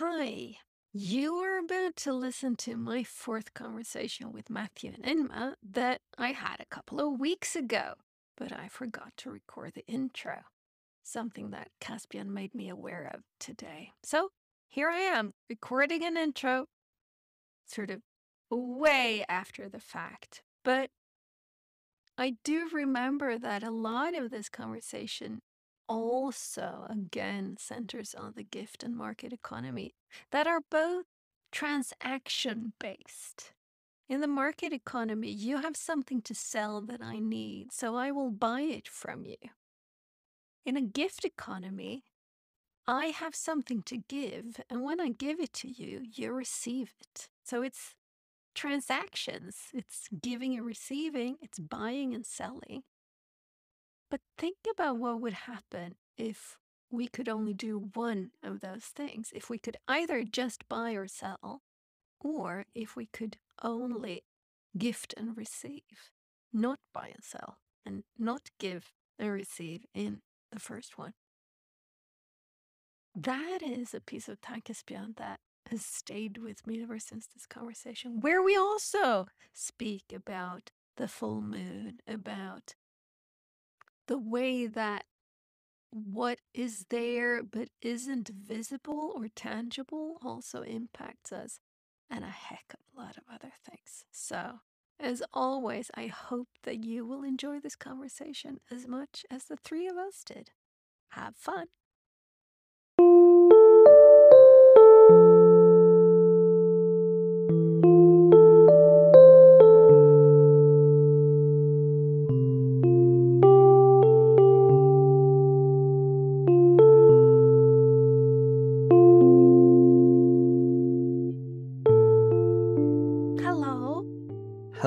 Hi. You are about to listen to my fourth conversation with Matthew and Inma that I had a couple of weeks ago, but I forgot to record the intro, something that Caspian made me aware of today. So here I am, recording an intro, sort of way after the fact. But I do remember that a lot of this conversation also, again, centers on the gift and market economy that are both transaction based. In the market economy, you have something to sell that I need, so I will buy it from you. In a gift economy, I have something to give, and when I give it to you, you receive it. So it's transactions, it's giving and receiving, it's buying and selling. But think about what would happen if we could only do one of those things. If we could either just buy or sell, or if we could only gift and receive, not buy and sell, and not give and receive in the first one. That is a piece of tankespjärn that has stayed with me ever since this conversation, where we also speak about the full moon, about the way that what is there but isn't visible or tangible also impacts us and a heck of a lot of other things. So, as always, I hope that you will enjoy this conversation as much as the three of us did. Have fun.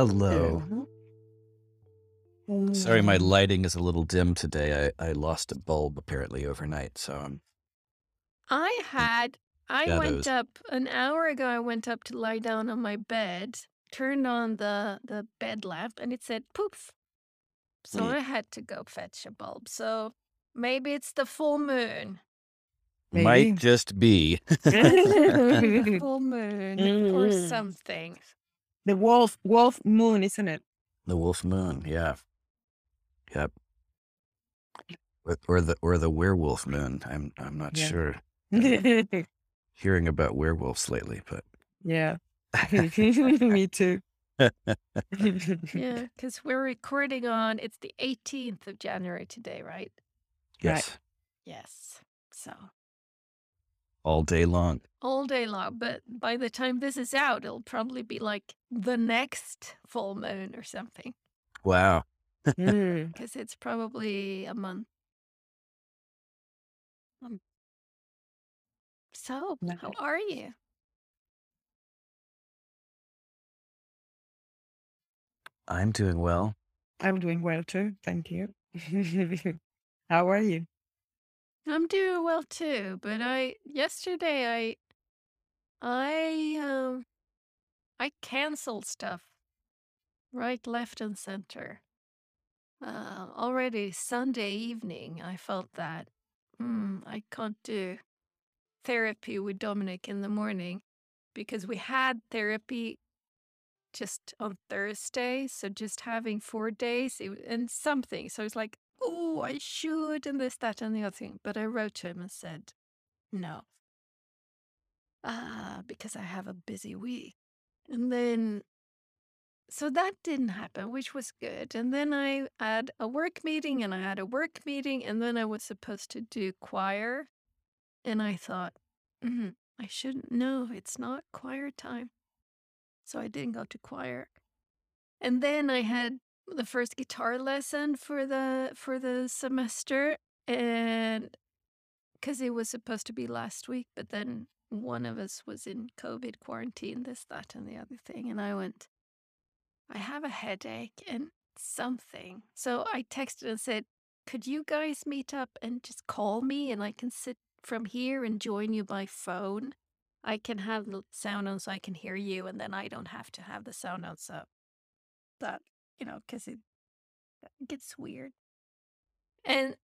Hello. Sorry, my Mm. lighting is a little dim today. I, I lost a bulb apparently overnight, so I'm I had, I went shadows. up an hour ago. I went up to lie down on my bed, turned on the, the bed lamp, and it said poof. So Mm. I had to go fetch a bulb. So maybe it's the full moon. Might just be. the full moon or Mhm. something. The wolf wolf moon, isn't it? the wolf moon, yeah. Yep. Or, or the or the werewolf moon. I'm I'm not Yeah. sure. I've been hearing about werewolves lately, but yeah. Me too. Yeah, because we're recording on, it's the 18th of January today, right? yes, Yes. So all day long. all day long. But by the time this is out, it'll probably be like the next full moon or something. Wow. Mm. Because it's probably a month. Um, so, how are you? I'm doing well. I'm doing well too. Thank you. How are you? I'm doing well too, but I yesterday I I um I canceled stuff right, left, and center. Uh, already Sunday evening, I felt that mm, I can't do therapy with Dominic in the morning because we had therapy just on Thursday. So just having four days it, and something. So it's like, oh, I should, and this, that, and the other thing. But I wrote to him and said, no, ah, because I have a busy week. And then so that didn't happen, which was good. And then I had a work meeting and I had a work meeting, and then I was supposed to do choir. And I thought, mm, I shouldn't know, it's not choir time. So I didn't go to choir. And then I had the first guitar lesson for the for the semester and because it was supposed to be last week, but then one of us was in COVID quarantine, this, that, and the other thing. And I went, I have a headache and something. So I texted and said, Could you guys meet up and just call me and I can sit from here and join you by phone? I can have the sound on so I can hear you, and then I don't have to have the sound on so that, you know, because it gets weird. And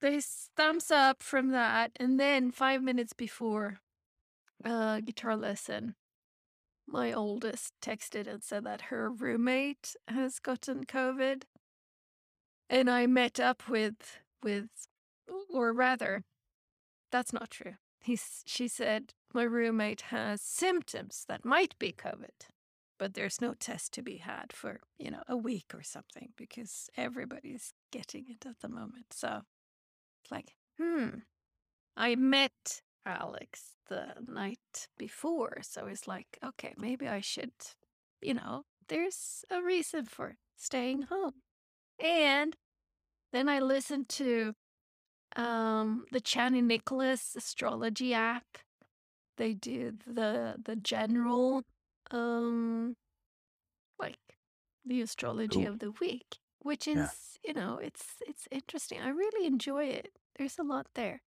there's thumbs up from that. And then five minutes before uh, guitar lesson, my oldest texted and said that her roommate has gotten COVID. And I met up with with or rather, that's not true. He's she said my roommate has symptoms that might be COVID, but there's no test to be had for, you know, a week or something because everybody's getting it at the moment. So it's like, hmm. I met Alex the night before, so it's like, okay, maybe I should, you know, there's a reason for staying home. And then I listened to um the Chani Nicholas astrology app. They do the the general um like the astrology of the week, which is, Yeah. you know, it's it's interesting. I really enjoy it. There's a lot there.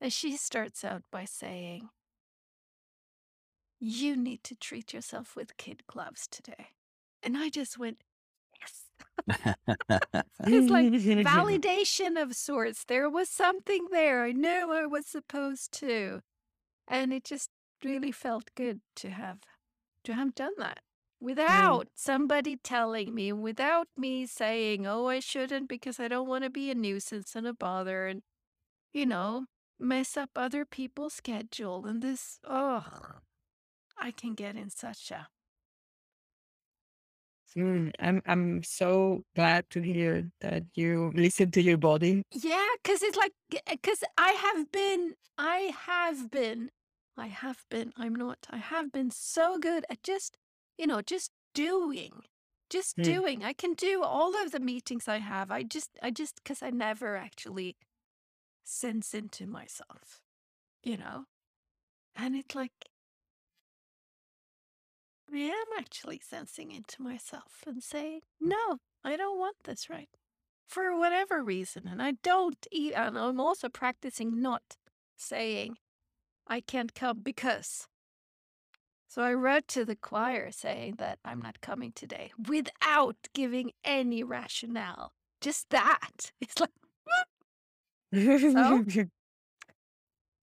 And she starts out by saying, You need to treat yourself with kid gloves today. And I just went, Yes. It's like validation of sorts. There was something there. I knew I was supposed to. And it just really felt good to have to have done that without somebody telling me, without me saying, oh, I shouldn't because I don't want to be a nuisance and a bother and, you know, mess up other people's schedule. And this, oh, I can get in such a Mm, I'm I'm so glad to hear that you listen to your body. Yeah, because it's like, because I have been, I have been, I have been, I'm not, I have been so good at just, you know, just doing, just Mm. doing. I can do all of the meetings I have. I just, I just, because I never actually sense into myself, you know? And it's like, I am actually sensing into myself and saying, no, I don't want this right for whatever reason. And I don't eat, and I'm also practicing not saying, I can't come because. So I wrote to the choir saying that I'm not coming today without giving any rationale. Just that. It's like,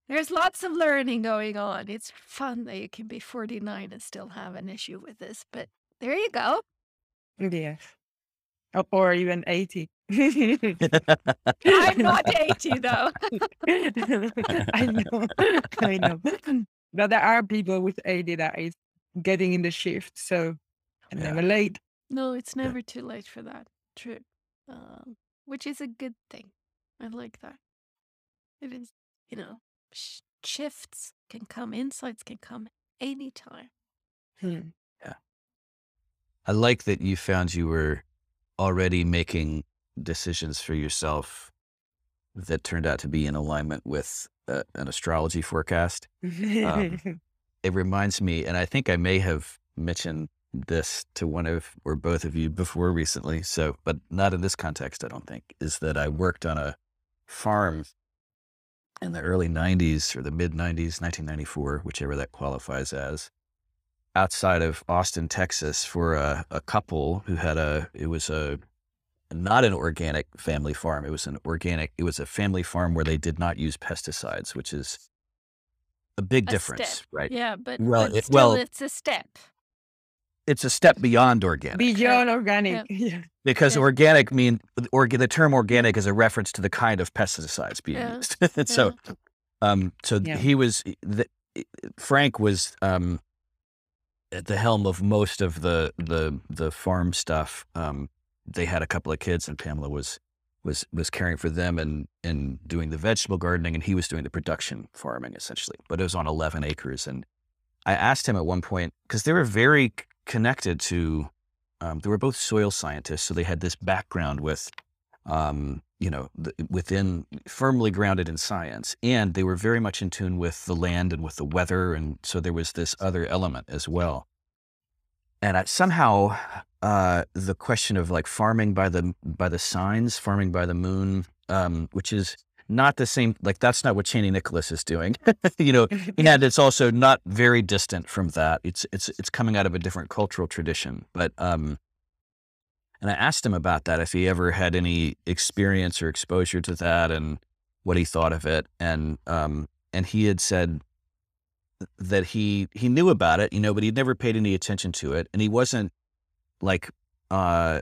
there's lots of learning going on. It's fun that you can be 49 and still have an issue with this, but there you go. Yes. Or, or even 80. I'm not 80 though. I know. I know. But there are people with 80 that is getting in the shift, so I'm Yeah. never late. No, it's never too late for that. True. Um, which is a good thing. I like that. It is, you know, sh- shifts can come, insights can come anytime. Hmm. I like that you found you were already making decisions for yourself that turned out to be in alignment with uh, an astrology forecast. It reminds me, and I think I may have mentioned this to one of or both of you before recently, so but not in this context, I don't think, is that I worked on a farm in the early 90s or the mid 90s, 1994, whichever that qualifies as, outside of Austin, Texas, for a, a couple who had a, it was a, not an organic family farm. It was an organic, it was a family farm where they did not use pesticides, which is a big A difference, step. right? Yeah, but, Well, but it- still, well- it's a step. It's a step beyond organic Beyond organic. Yeah. because Yeah. organic mean, orga, the term organic is a reference to the kind of pesticides being Yeah. used. And so, um, so Yeah. he was, the, Frank was, um, at the helm of most of the, the, the farm stuff. Um, they had a couple of kids and Pamela was, was, was caring for them and, and doing the vegetable gardening and he was doing the production farming essentially, but it was on 11 acres. And I asked him at one point, cause they were very connected to, um, they were both soil scientists. So they had this background with, um, you know, within firmly grounded in science, and they were very much in tune with the land and with the weather, and so there was this other element as well. And I, somehow, uh, the question of like farming by the by the signs, farming by the moon, um, which is not the same. Like that's not what Chani Nicholas is doing, you know. And it's also not very distant from that. It's it's it's coming out of a different cultural tradition, but um, and I asked him about that, if he ever had any experience or exposure to that and what he thought of it. And, um, and he had said, that he he knew about it, you know, but he'd never paid any attention to it, and he wasn't like uh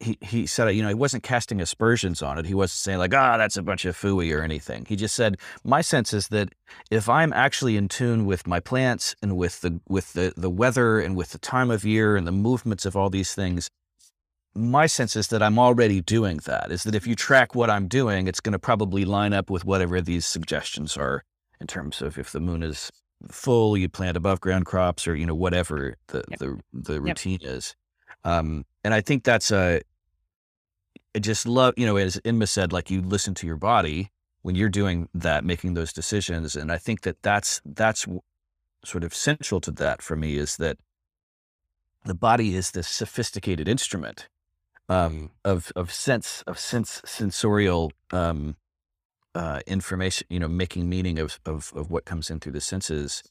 he he said you know he wasn't casting aspersions on it. He wasn't saying like ah that's a bunch of fooey or anything. He just said my sense is that if I'm actually in tune with my plants and with the with the the weather and with the time of year and the movements of all these things, my sense is that I'm already doing that. Is that if you track what I'm doing, it's going to probably line up with whatever these suggestions are in terms of if the moon is full, you plant above ground crops or you know whatever the Yep. the the Yep. routine is. Um, and I think that's a I just love you know as Inma said, like you listen to your body when you're doing that, making those decisions, and I think that that's that's sort of central to that for me is that the body is this sophisticated instrument um, of of sense of sense sensorial um, uh, information, you know, making meaning of, of of what comes in through the senses.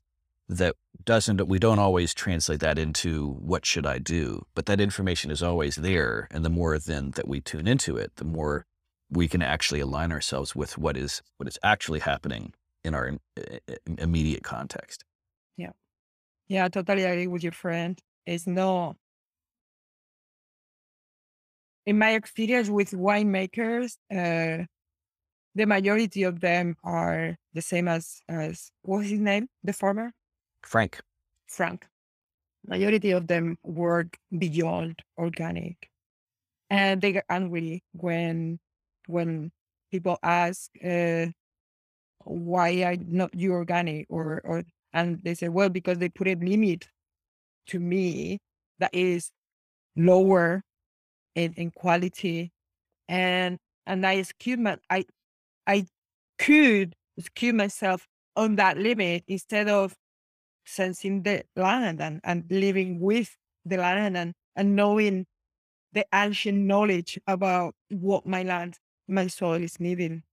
That doesn't we don't always translate that into what should I do, but that information is always there, and the more then that we tune into it, the more we can actually align ourselves with what is what is actually happening in our immediate context. Yeah, yeah, I totally agree with your friend. It's no, in my experience with winemakers, uh, the majority of them are the same as as what was his name, the farmer Frank, Frank. Majority of them work beyond organic, and they get angry when when people ask uh, why I not you organic? Or or and they say well because they put a limit to me that is lower in, in quality and and I skew my I I could skew myself on that limit instead of sensing the land and, and living with the land and, and knowing the ancient knowledge about what my land, my soil is needing.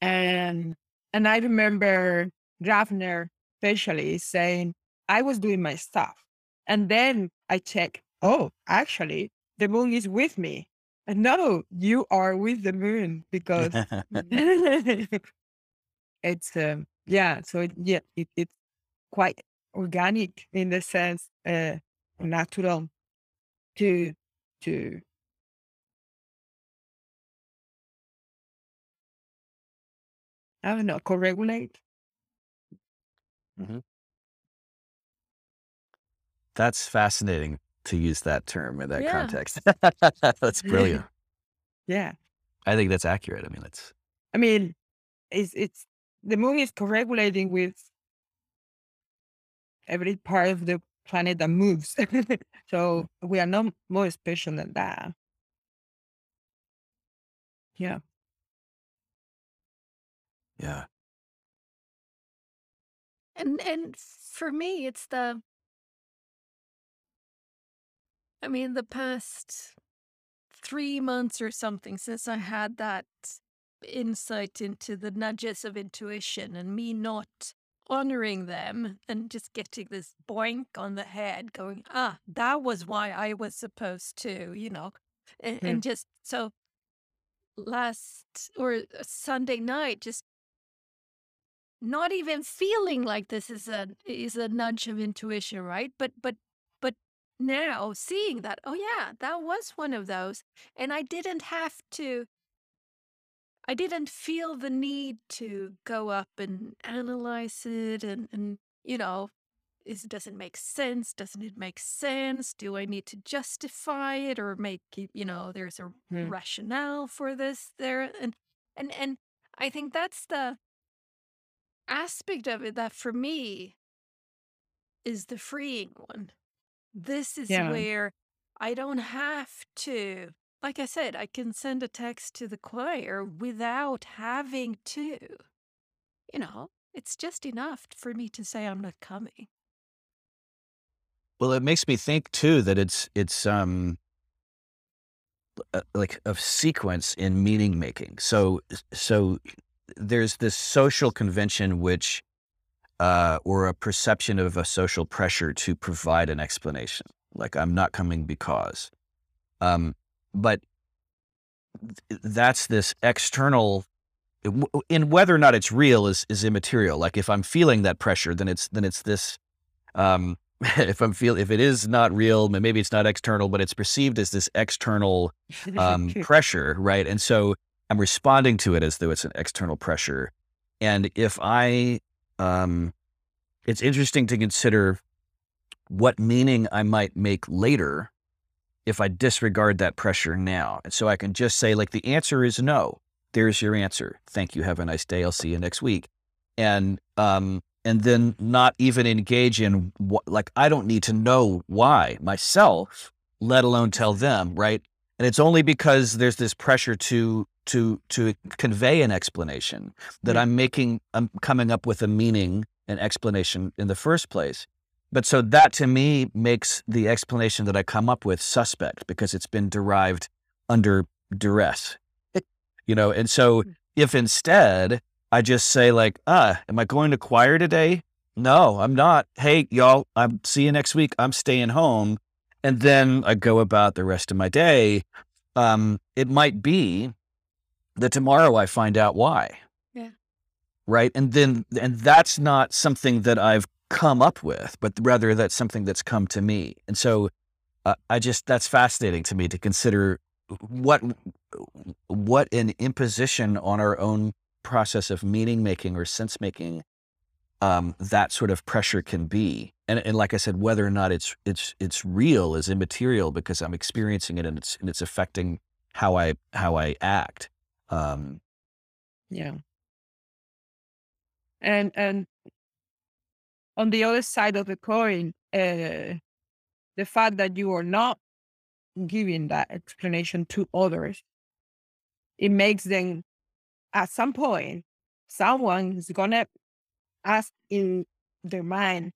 And and I remember Ravner especially saying, I was doing my stuff. And then I check, oh, actually, the moon is with me. And no, you are with the moon because it's um yeah, so it, yeah, it, it's quite organic in the sense uh natural to to I don't know, co-regulate. that's fascinating to use that term in that Yeah. context. that's brilliant. Yeah. I think that's accurate. I mean, it's I mean, it's it's the moon is co-regulating with every part of the planet that moves. so mm. we are not more special than that. Yeah. yeah. And and for me, it's the. I mean, the past three months or something since I had that insight into the nudges of intuition and me not honoring them and just getting this boink on the head, going, ah, that was why I was supposed to, you know, and, Hmm. and just so last or uh, Sunday night, just not even feeling like this is a is a nudge of intuition, right? But but now seeing that, oh yeah, that was one of those, and I didn't have to. I didn't feel the need to go up and analyze it, and and you know, is does it make sense? Doesn't it make sense? Do I need to justify it or make? You know, there's a Hmm. rationale for this there, and and and I think that's the aspect of it that for me is the freeing one. This is Yeah. where I don't have to, like I said, I can send a text to the choir without having to. You know, it's just enough for me to say I'm not coming. Well, it makes me think too that it's it's um uh, like a sequence in meaning making. So so there's this social convention which uh or a perception of a social pressure to provide an explanation. Like I'm not coming because. Um but th- that's this external in whether or not it's real is is immaterial. Like if I'm feeling that pressure, then it's then it's this. Um, if I'm feel if it is not real, maybe it's not external, but it's perceived as this external um, pressure, right? And so I'm responding to it as though it's an external pressure. And if I, um, it's interesting to consider what meaning I might make later if I disregard that pressure now. And so I can just say, like, the answer is no. There's your answer. Thank you. Have a nice day. I'll see you next week. And, um, and then not even engage in what, like, I don't need to know why myself, let alone tell them, right? And it's only because there's this pressure to to to convey an explanation that I'm making I'm coming up with a meaning an explanation in the first place. But so that to me makes the explanation that I come up with suspect because it's been derived under duress. You know, and so hmm. if instead I just say like, "Ah, am I going to choir today?" No, I'm not. Hey, y'all, I'm see you next week. I'm staying home. And then I go about the rest of my day. Um, it might be that tomorrow I find out why. Yeah. Right. And then, and that's not something that I've come up with, but rather that's something that's come to me. And so uh, I just, that's fascinating to me to consider what, what an imposition on our own process of meaning making or sense making um, that sort of pressure can be. And, and like I said, whether or not it's it's it's real is immaterial because I'm experiencing it and it's and it's affecting how I how I act. Um, Yeah. And and on the other side of the coin, uh, the fact that you are not giving that explanation to others, it makes them at some point someone is gonna ask in their mind,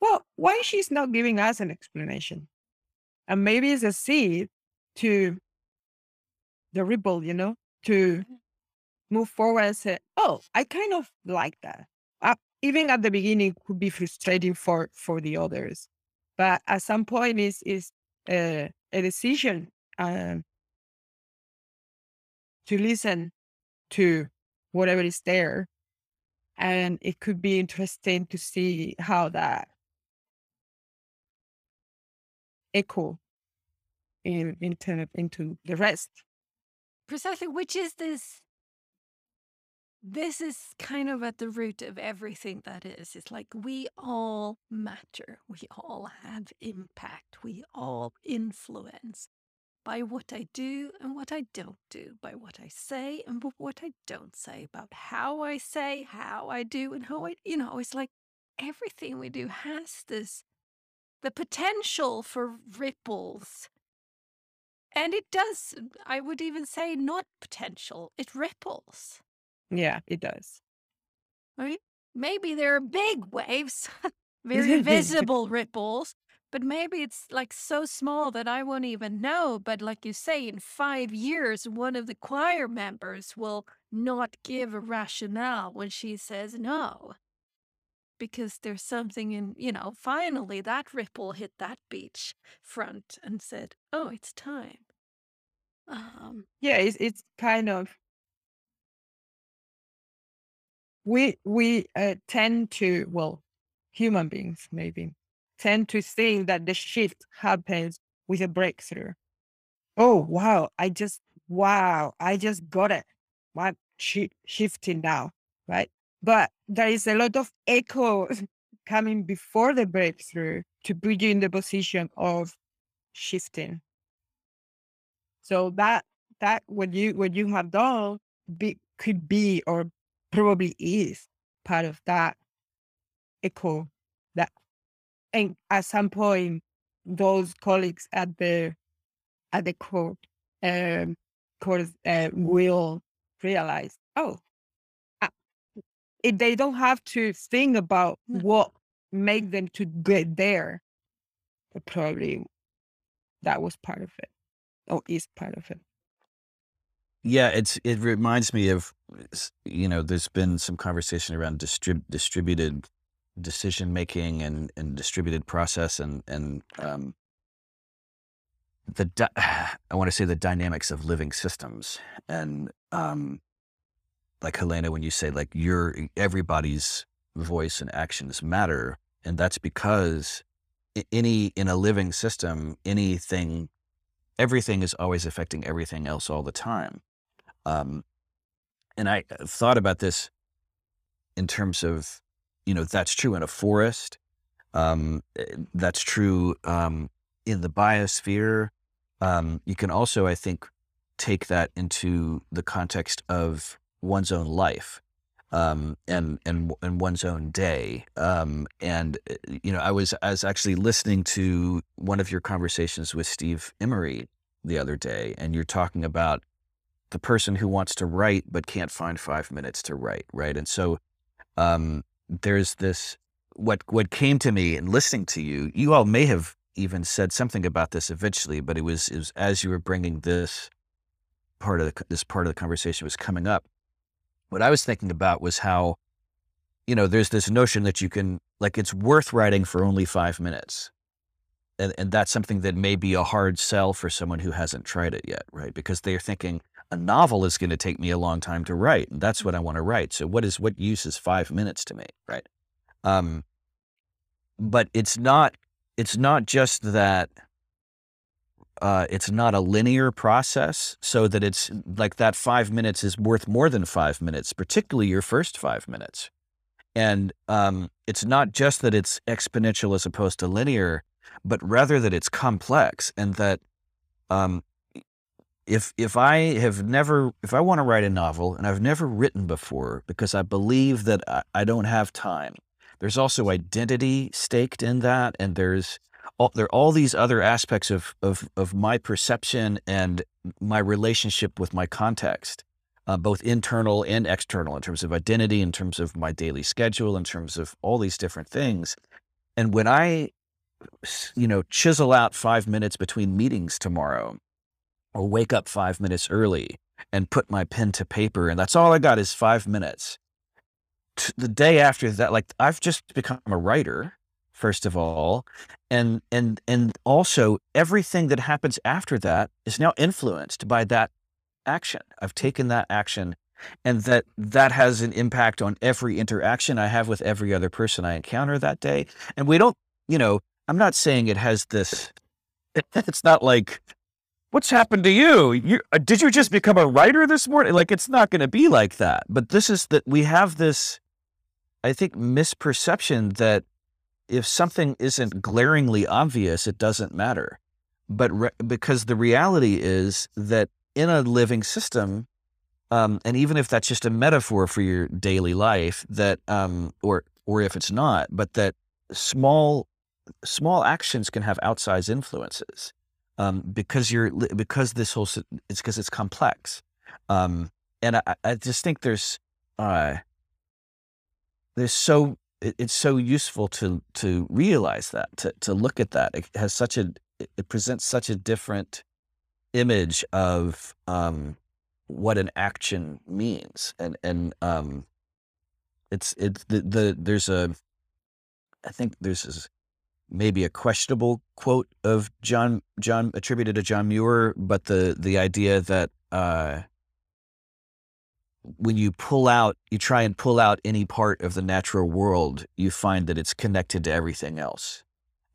well, why she's not giving us an explanation? And maybe it's a seed to the ripple, you know, to mm-hmm. move forward and say, oh, I kind of like that. Uh, even at the beginning could be frustrating for for the others. But at some point is is a, a decision um, to listen to whatever is there and it could be interesting to see how that echo in into into the rest. Precisely, which is this this is kind of at the root of everything that is. It's like we all matter. We all have impact. We all influence by what I do and what I don't do, by what I say and what I don't say, about how I say, how I do, and how I, you know, it's like everything we do has this, the potential for ripples. And it does, I would even say, not potential, it ripples. Yeah, it does. Right? Maybe there are big waves, very visible ripples, but maybe it's like so small that I won't even know. But like you say, in five years, one of the choir members will not give a rationale when she says no. Because there's something in, you know, finally that ripple hit that beach front and said, oh, it's time. Um, yeah, it's, it's kind of, we, we uh, tend to, well, human beings maybe tend to think that the shift happens with a breakthrough. Oh, wow. I just, wow. I just got it. What sh- shifting now, right? But there is a lot of echo coming before the breakthrough to put you in the position of shifting. So that that what you what you have done be, could be or probably is part of that echo and at some point, those colleagues at the at the court um, court uh, will realize, oh, uh, if they don't have to think about what make them to get there, probably that was part of it, or is part of it. Yeah, it's it reminds me of you know there's been some conversation around distrib- distributed decision making and, and distributed process and and um, the di- I want to say the dynamics of living systems and um, like Helena, when you say like your everybody's voice and actions matter, and that's because any in a living system, anything, everything is always affecting everything else all the time. Um, and I uh, thought about this in terms of, you know, that's true in a forest. Um, eh, that's true um, in the biosphere. Um, you can also, I think, take that into the context of one's own life um, and and and one's own day. Um, and eh, you know, I was I was actually listening to one of your conversations with Steve Emery the other day, and you're talking about the person who wants to write but can't find five minutes to write, right? And so um, there's this what what came to me in listening to you. You all may have even said something about this eventually, but it was it was as you were bringing this part of the, this part of the conversation was coming up what I was thinking about was how, you know, there's this notion that you can, like, it's worth writing for only five minutes. And, and that's something that may be a hard sell for someone who hasn't tried it yet, right? Because they're thinking a novel is going to take me a long time to write, and that's what I want to write. So what is what use is five minutes to me, right? Um, but it's not it's not just that uh, it's not a linear process so that it's like that five minutes is worth more than five minutes, particularly your first five minutes. And um, it's not just that it's exponential as opposed to linear, but rather that it's complex and that um, if if I have never if I want to write a novel and I've never written before because I believe that I, I don't have time, there's also identity staked in that, and there's all, there are all these other aspects of, of, of my perception and my relationship with my context, uh, both internal and external, in terms of identity, in terms of my daily schedule, in terms of all these different things. And when I, you know, chisel out five minutes between meetings tomorrow, or wake up five minutes early and put my pen to paper, and that's all I got is five minutes. The day after that, like I've just become a writer first of all and and and also everything that happens after that is now influenced by that action i've taken that action and that that has an impact on every interaction i have with every other person i encounter that day and we don't you know i'm not saying it has this it's not like what's happened to you you uh, did you just become a writer this morning like it's not going to be like that but this is that we have this i think misperception that if something isn't glaringly obvious, it doesn't matter. But re- because the reality is that in a living system, um, and even if that's just a metaphor for your daily life, that um, or or if it's not, but that small small actions can have outsized influences um, because you're because this whole it's because it's complex, um, and I, I just think there's uh, there's so it, it's so useful to to realize that to to look at that. It has such a it presents such a different image of um, what an action means, and and um, it's it's the, the there's a I think there's maybe a questionable quote of John John attributed to John Muir, but the the idea that uh, when you pull out, you try and pull out any part of the natural world, you find that it's connected to everything else.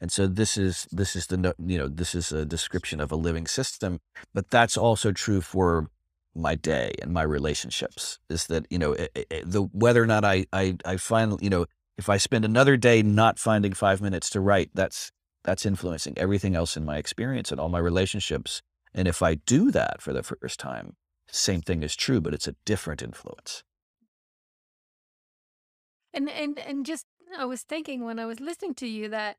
And so this is this is the you know this is a description of a living system, but that's also true for my day and my relationships. Is that you know it, it, the whether or not I I I find you know if I spend another day not finding five minutes to write, that's that's influencing everything else in my experience and all my relationships. And if I do that for the first time, same thing is true, but it's a different influence. And and and just I was thinking when I was listening to you that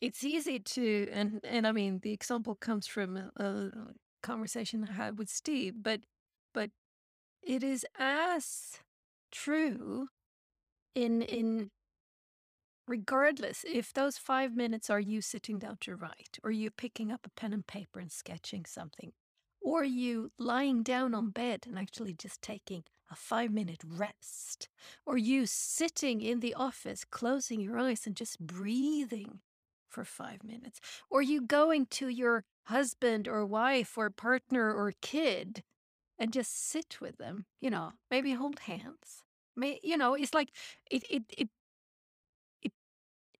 it's easy to and and I mean the example comes from a, a conversation I had with Steve, but but it is as true in in regardless if those five minutes are you sitting down to write, or you picking up a pen and paper and sketching something, or you lying down on bed and actually just taking a five minute rest, or you sitting in the office, closing your eyes and just breathing for five minutes, or you going to your husband or wife or partner or kid and just sit with them. You know, maybe hold hands. May you know, it's like it it it it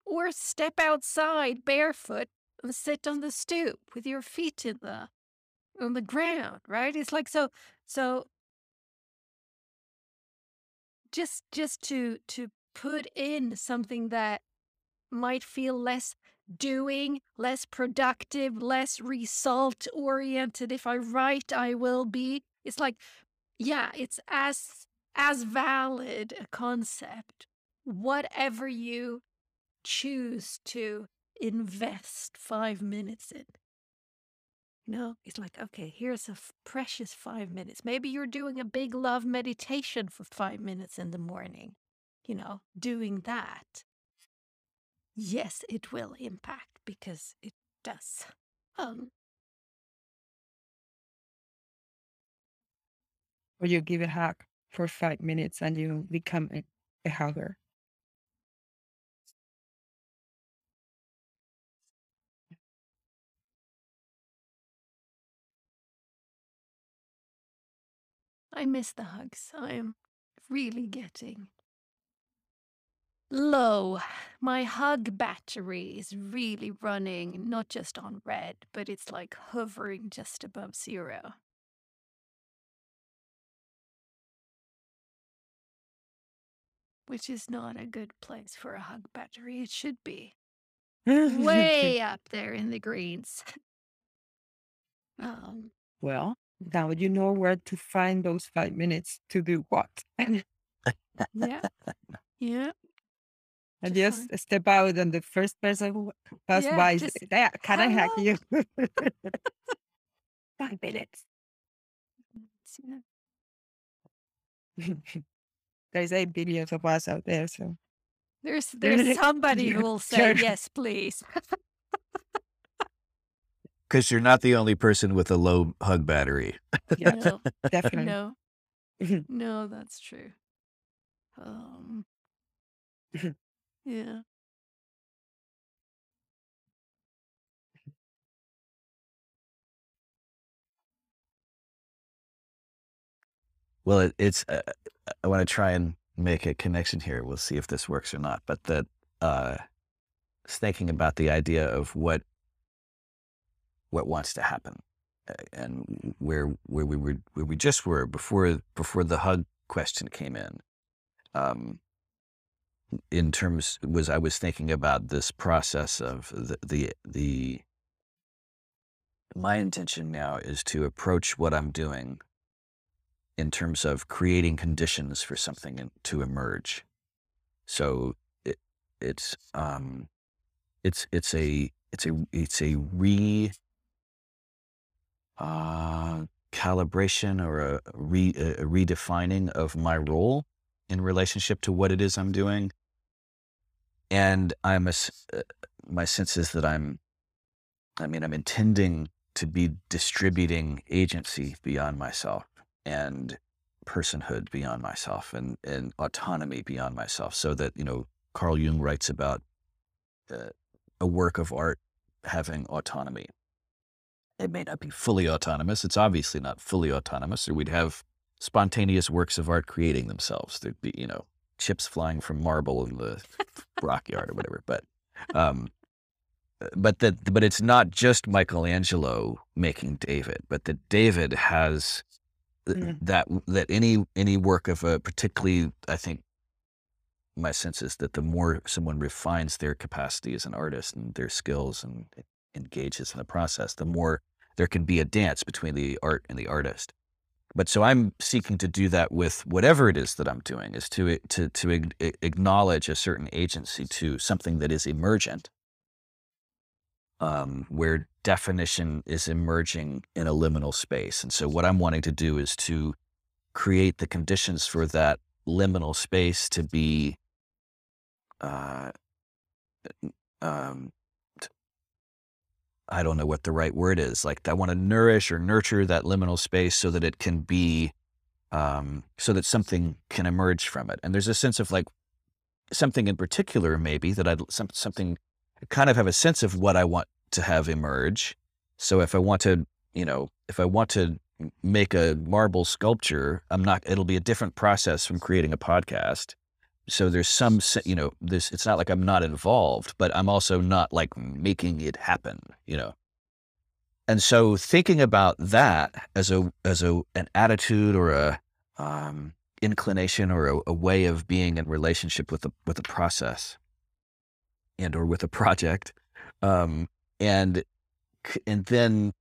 or step outside barefoot and sit on the stoop with your feet in the on the ground, right? It's like so so just just to to put in something that might feel less doing, less productive, less result oriented. If I write, I will be. It's like, yeah, it's as as valid a concept. Whatever you choose to invest five minutes in. You know, it's like, okay, here's a f- precious five minutes. Maybe you're doing a big love meditation for five minutes in the morning. You know, doing that yes, it will impact because it does. Um, or you give a hug for five minutes and you become a, a hugger. I miss the hugs. I'm really getting low. My hug battery is really running not just on red, but it's like hovering just above zero. Which is not a good place for a hug battery. It should be way up there in the greens. um, well, now you know where to find those five minutes to do what. yeah. Yeah. And Just just step out, and the first person who passes Yeah, by, just "Yeah, can I hack you? Five minutes. Yeah. There's eight billions of us out there, so There's there's somebody who will say sure. yes, please. Because you're not the only person with a low hug battery. yeah, No, definitely. no, no, that's true. Um, yeah. Well, it, it's. Uh, I want to try and make a connection here. We'll see if this works or not. But that, uh, thinking about the idea of what what wants to happen, and where where we were where we just were before before the hug question came in. Um, in terms was I was thinking about this process of the the the my intention now is to approach what I'm doing in terms of creating conditions for something to emerge. So it, it's um it's it's a it's a it's a re uh, calibration or a, re, a redefining of my role in relationship to what it is I'm doing. And I'm a, uh, my sense is that I'm, I mean, I'm intending to be distributing agency beyond myself and personhood beyond myself and, and autonomy beyond myself. So that, you know, Carl Jung writes about uh, a work of art having autonomy. It may not be fully autonomous. It's obviously not fully autonomous, or we'd have spontaneous works of art creating themselves. There'd be, you know, chips flying from marble in the rock yard or whatever. But, um, but that, but it's not just Michelangelo making David, but that David has Mm. that that any any work of a particularly, I think, my sense is that the more someone refines their capacity as an artist and their skills and engages in the process, the more there can be a dance between the art and the artist. But so I'm seeking to do that with whatever it is that I'm doing, is to to to acknowledge a certain agency to something that is emergent, um, where definition is emerging in a liminal space. And so what I'm wanting to do is to create the conditions for that liminal space to be uh, um, I don't know what the right word is. Like I want to nourish or nurture that liminal space so that it can be, um, so that something can emerge from it. And there's a sense of like something in particular, maybe that I'd some, something I kind of have a sense of what I want to have emerge. So if I want to, you know, if I want to make a marble sculpture, I'm not. It'll be a different process from creating a podcast. So there's some, you know, this. It's not like I'm not involved, but I'm also not like making it happen. You know. And so thinking about that as a as a an attitude or a um, inclination or a, a, way of being in relationship with the with the process and or with a project, um, and and then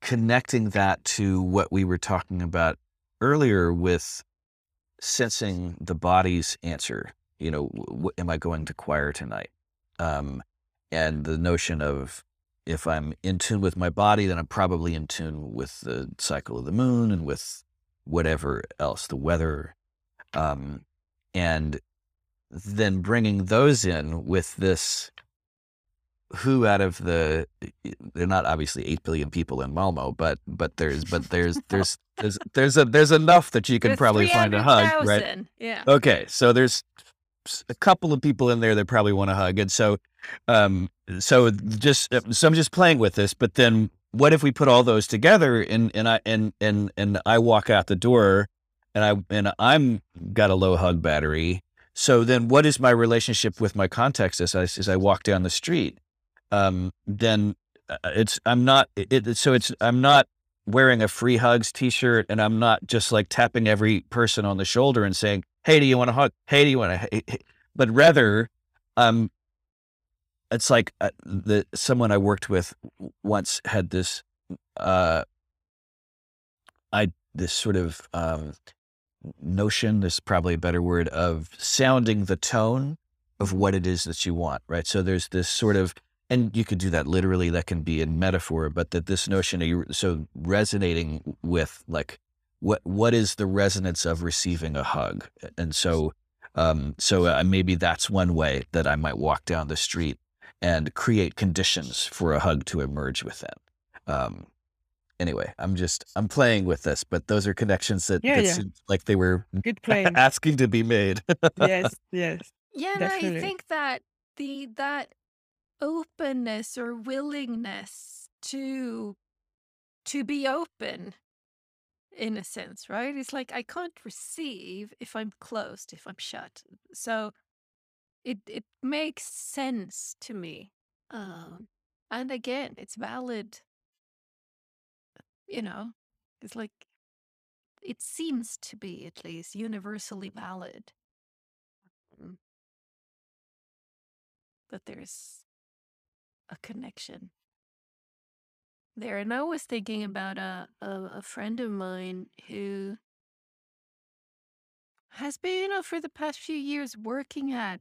connecting that to what we were talking about earlier with sensing the body's answer. You know, what am I going to choir tonight? Um, and the notion of if I'm in tune with my body, then I'm probably in tune with the cycle of the moon and with whatever else, the weather. Um, and then bringing those in with this who out of the they're not obviously 8 billion people in Malmo but but there's but there's there's there's there's a there's enough that you can There's probably find a hug right Yeah. Okay, so there's a couple of people in there that probably want to hug, and so, um, so just uh, so I'm just playing with this. But then, what if we put all those together, and and I and and and I walk out the door, and I and I'm got a low hug battery. So then, what is my relationship with my context as I as I walk down the street? Um, then uh, it's I'm not it, so it's I'm not wearing a free hugs t-shirt and I'm not just like tapping every person on the shoulder and saying, "Hey, do you want to hug? Hey, do you want to?" But rather, um, it's like uh, the someone I worked with once had this, uh, I this sort of um, notion. This is probably a better word of sounding the tone of what it is that you want, right? So there's this sort of and you could do that literally that can be in metaphor but that this notion of you so resonating with like what what is the resonance of receiving a hug and so um so uh, maybe that's one way that i might walk down the street and create conditions for a hug to emerge within um anyway i'm just i'm playing with this but those are connections that, Yeah, that yeah. seem like they were Good playing. asking to be made yes, yes. Yeah, and I think that the that openness or willingness to to be open in a sense, right? It's like I can't receive if I'm closed, if I'm shut. So it it makes sense to me. Um and again, it's valid, you know. It's like it seems to be at least universally valid. Mm. That there's a connection there. And I was thinking about a, a, a friend of mine who has been, you know, for the past few years working at,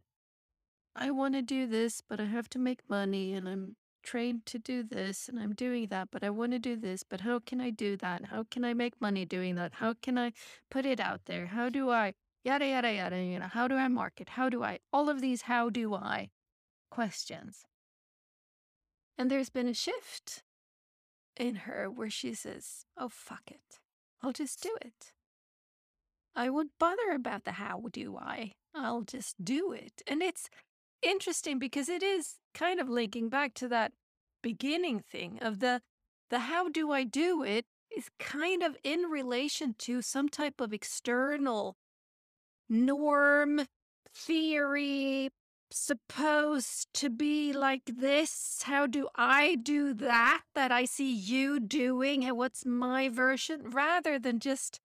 I want to do this, but I have to make money and I'm trained to do this and I'm doing that, but I want to do this, but how can I do that? How can I make money doing that? How can I put it out there? How do I, yada, yada, yada, you know, how do I market? How do I, all of these, how do I questions. And there's been a shift in her where she says, Oh, fuck it. I'll just do it. I won't bother about the how do I. I'll just do it. And it's interesting because it is kind of linking back to that beginning thing of the the how do I do it is kind of in relation to some type of external norm, theory, supposed to be like this? How do I do that that I see you doing? And what's my version? Rather than just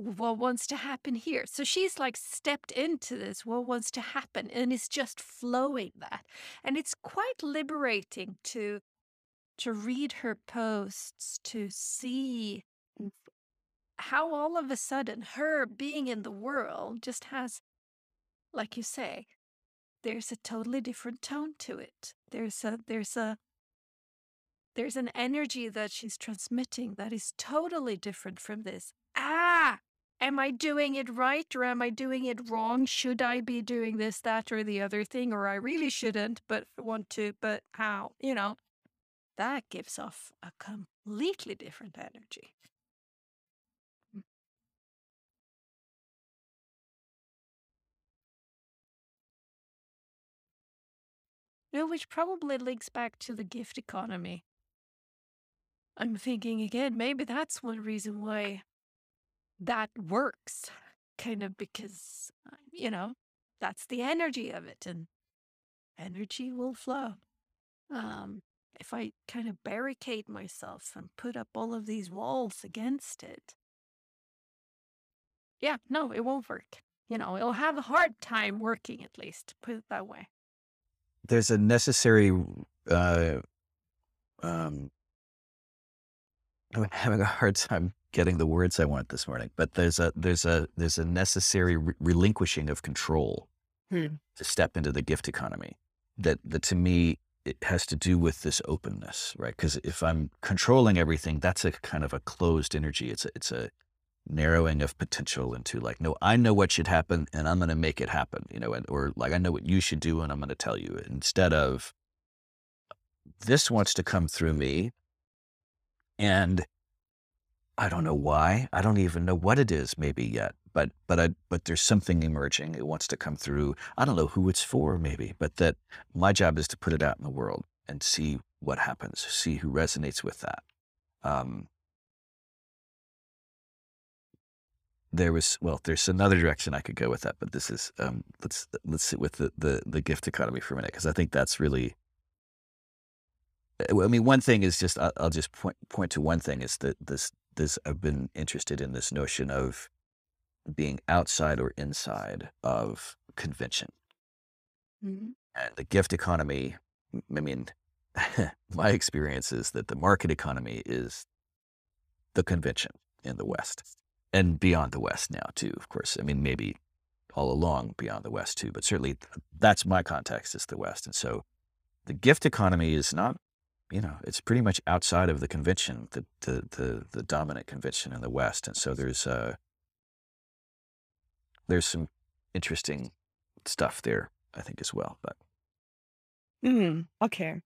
what wants to happen here. So she's like stepped into this, what wants to happen, and it's just flowing that. And it's quite liberating to to read her posts, to see how all of a sudden her being in the world just has, like you say, there's a totally different tone to it. There's a there's a there's an energy that she's transmitting that is totally different from this. Ah, am I doing it right or am I doing it wrong? Should I be doing this, that, or the other thing? Or I really shouldn't, but want to, but how? You know, that gives off a completely different energy. Mm. You know, which probably links back to the gift economy. I'm thinking again, maybe that's one reason why that works. Kind of because, uh, you know, that's the energy of it and energy will flow. Um, if I kind of barricade myself and put up all of these walls against it, yeah, no, it won't work. You know, it'll have a hard time working at least, put it that way. There's a necessary uh um I'm having a hard time getting the words I want this morning, but there's a there's a there's a necessary re- relinquishing of control Hmm. to step into the gift economy. That that to me it has to do with this openness, right? Because if I'm controlling everything, that's a kind of a closed energy. It's a, it's a narrowing of potential into like, no, I know what should happen, and I'm going to make it happen, you know, and or like I know what you should do, and I'm going to tell you instead of this wants to come through me, and I don't know why. I don't even know what it is maybe yet. But but I but there's something emerging. It wants to come through. I don't know who it's for maybe, but that my job is to put it out in the world and see what happens, see who resonates with that. Um, there was well, there's another direction I could go with that, but this is um, let's let's sit with the the, the gift economy for a minute because I think that's really I mean, one thing is just I'll, I'll just point point to one thing is that this this I've been interested in this notion of being outside or inside of convention Mhm. and the gift economy. I mean, my experience is that the market economy is the convention in the West and beyond the West now too. Of course, I mean maybe all along beyond the West too, but certainly that's my context is the West, and so the gift economy is not you know, it's pretty much outside of the convention, the the the, the dominant convention in the West, and so there's uh there's some interesting stuff there, I think, as well. But Mm, okay.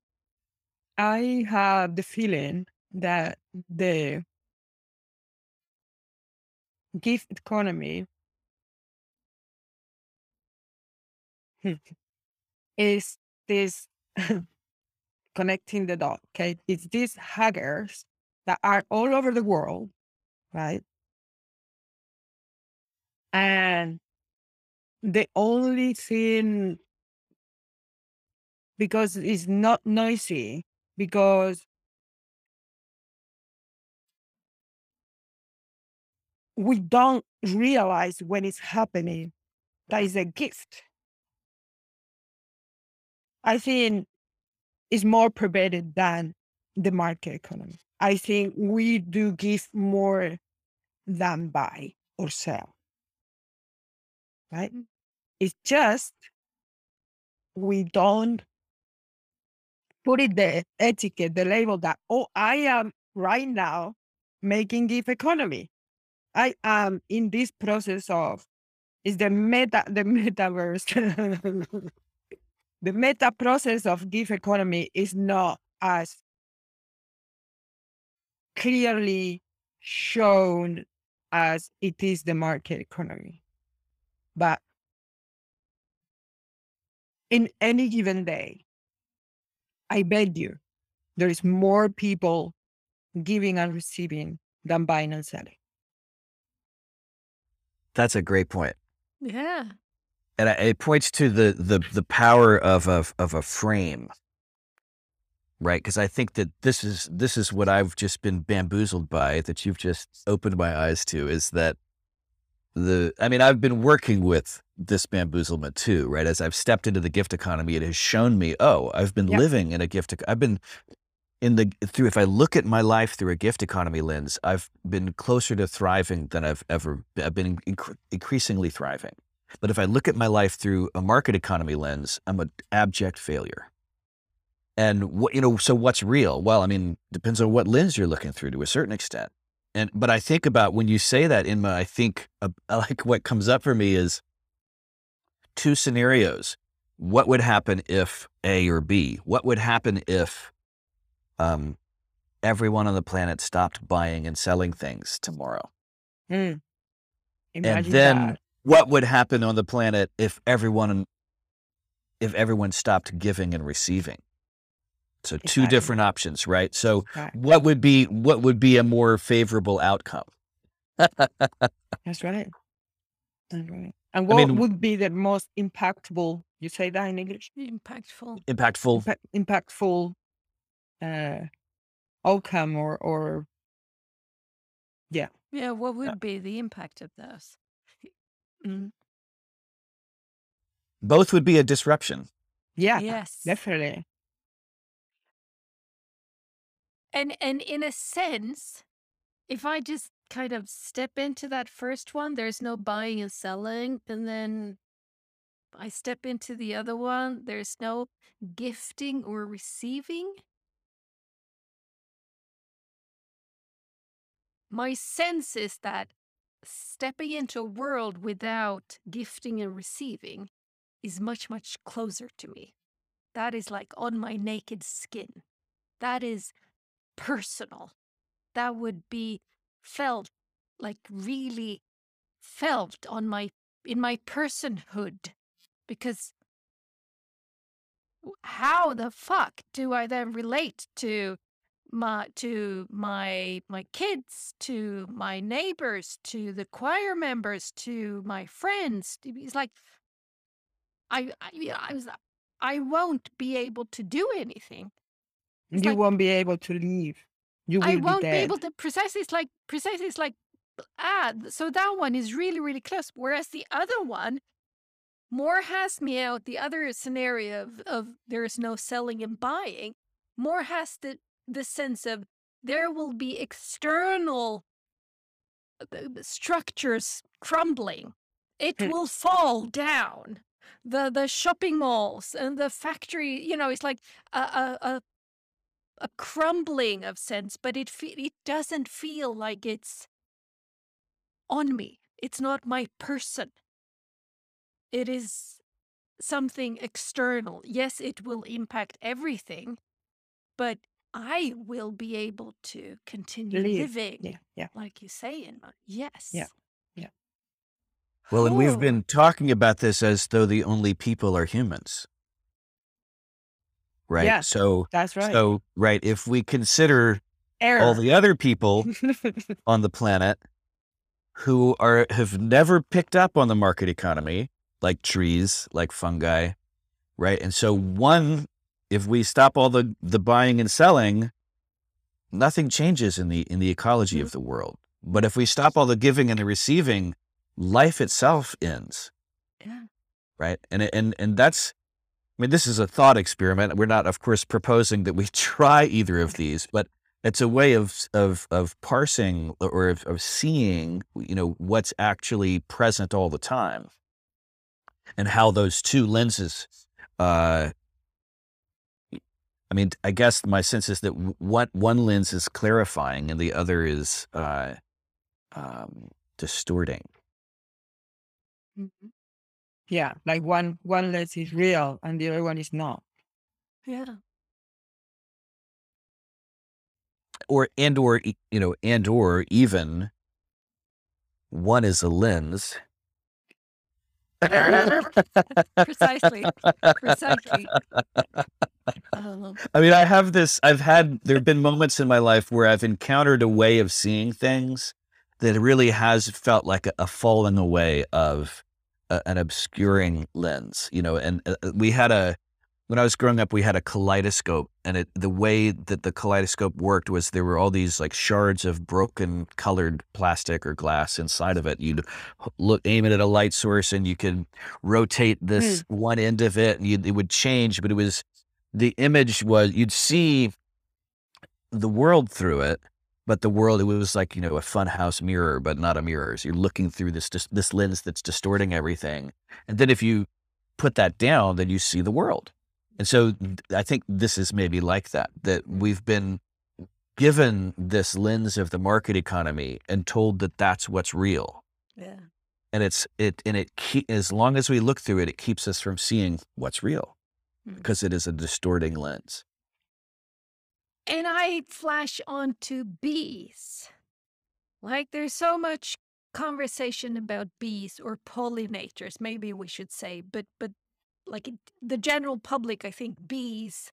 I have the feeling that the gift economy is this connecting the dot. Okay. It's these hackers that are all over the world, right? And the only thing, because it's not noisy, because we don't realize when it's happening that is a gift. I think it's more pervaded than the market economy. I think we do give more than buy or sell, right? Mm. It's just we don't put it the etiquette, the label that, oh, I am right now making give economy. I am in this process of is the meta the metaverse. the meta process of give economy is not as clearly shown as it is the market economy. But in any given day, I bet you there is more people giving and receiving than buying and selling. that's a great point, Yeah. And I- it points to the the the power of a of a frame, right? Because I think that this is this is what I've just been bamboozled by that you've just opened my eyes to is that the I mean I've been working with this bamboozlement too, right? As I've stepped into the gift economy, it has shown me, oh, I've been Yep. living in a gift. I've been in the through. If I look at my life through a gift economy lens, I've been closer to thriving than I've ever. I've been inc- increasingly thriving. But if I look at my life through a market economy lens, I'm an abject failure. And what you know, so what's real? Well, I mean, depends on what lens you're looking through to a certain extent. And but I think about when you say that, Inma, I think uh, like what comes up for me is two scenarios. What would happen if A or B? What would happen if um, everyone on the planet stopped buying and selling things tomorrow? Mm. and then that. What would happen on the planet if everyone if everyone stopped giving and receiving So two Exactly. different options, right? So Right. what would be what would be a more favorable outcome? That's right. That's right. And I what mean- would be the most impactful? You say that in English? Impactful. Impactful. Impact, impactful uh, outcome or or Yeah, yeah what would be the impact of those? Mm, Both would be a disruption. yeah, yes. definitely. And and in a sense, if I just kind of step into that first one, there's no buying and selling, and then I step into the other one, there's no gifting or receiving. My sense is that stepping into a world without gifting and receiving is much, much closer to me. That is like on my naked skin. That is personal. That would be felt like really felt on my in my personhood because how the fuck do I then relate to my to my my kids to my neighbors to the choir members to my friends it's like I I, yeah, I was I won't be able to do anything It's you like- won't be able to leave. You I won't be, dead. able to precisely it's like precisely it's like ah so that one is really really close whereas the other one more has me out the other scenario of, of there is no selling and buying more has the the sense of there will be external uh, structures crumbling it Hmm. will fall down the the shopping malls and the factory you know it's like a a, a a crumbling of sense, but it fe- it doesn't feel like it's on me. It's not my person. It is something external. Yes, it will impact everything, but I will be able to continue Live, living, Yeah, yeah. like you say, Inma. Uh, yes. Yeah. yeah. Well, and we've been talking about this as though the only people are humans. Right? Yeah, So That's right. so right, if we consider Error. all the other people on the planet who are have never picked up on the market economy, like trees, like fungi, right? And so one, if we stop all the the buying and selling, nothing changes in the in the ecology of the world. But if we stop all the giving and the receiving, life itself ends, Yeah. right? And and and that's I mean, this is a thought experiment. We're not, of course, proposing that we try either of these, but it's a way of of of parsing or of, of seeing, you know, what's actually present all the time, and how those two lenses. Uh, I mean, I guess my sense is that what one one lens is clarifying and the other is uh, um, distorting. Mhm. yeah, like one one lens is real and the other one is not. Yeah. or and or e- you know and or even one is a lens Precisely. Precisely. Um, i mean i have this i've had there have been moments in my life where i've encountered a way of seeing things that really has felt like a, a falling away of a, an obscuring lens you know and uh, we had a when I was growing up, we had a kaleidoscope, and it, the way that the kaleidoscope worked was there were all these like shards of broken colored plastic or glass inside of it. You'd look, aim it at a light source, and you could rotate this hmm. one end of it, and you'd, it would change. But it was the image was you'd see the world through it, but the world it was like you know a funhouse mirror, but not a mirror. So you're looking through this this lens that's distorting everything, and then if you put that down, then you see the world. And so I think this is maybe like that, that we've been given this lens of the market economy and told that that's what's real. yeah. And it's it and it keep, as long as we look through it, it keeps us from seeing what's real Mm. because it is a distorting lens. And I flash on to bees. Like there's so much conversation about bees or pollinators, maybe we should say, but but like the general public, I think bees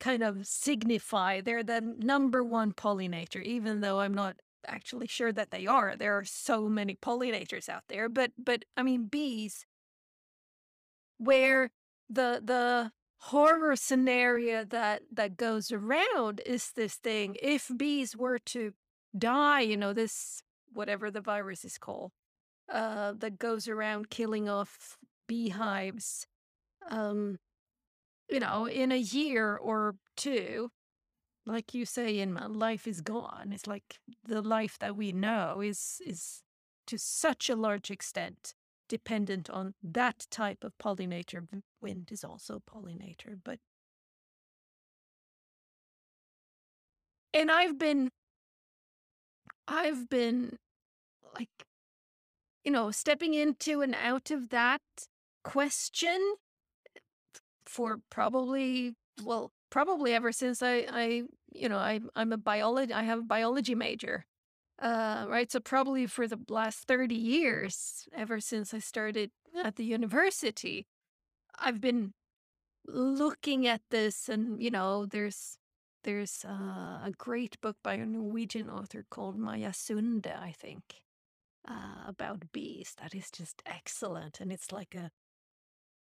kind of signify they're the number one pollinator, even though I'm not actually sure that they are. There are so many pollinators out there, but but I mean bees where the the horror scenario that that goes around is this thing if bees were to die, you know, this whatever the virus is called, uh that goes around killing off beehives um you know, in a year or two, like you say, in my life is gone. It's like the life that we know is is to such a large extent dependent on that type of pollinator. Wind is also pollinator, but and I've been I've been like you know, stepping into and out of that question for probably well probably ever since I I you know I I'm a biology I have a biology major uh right? So probably for the last 30 years ever since I started at the university I've been looking at this and you know there's there's uh, a great book by a Norwegian author called Maja Lunde I think uh, about bees that is just excellent and it's like a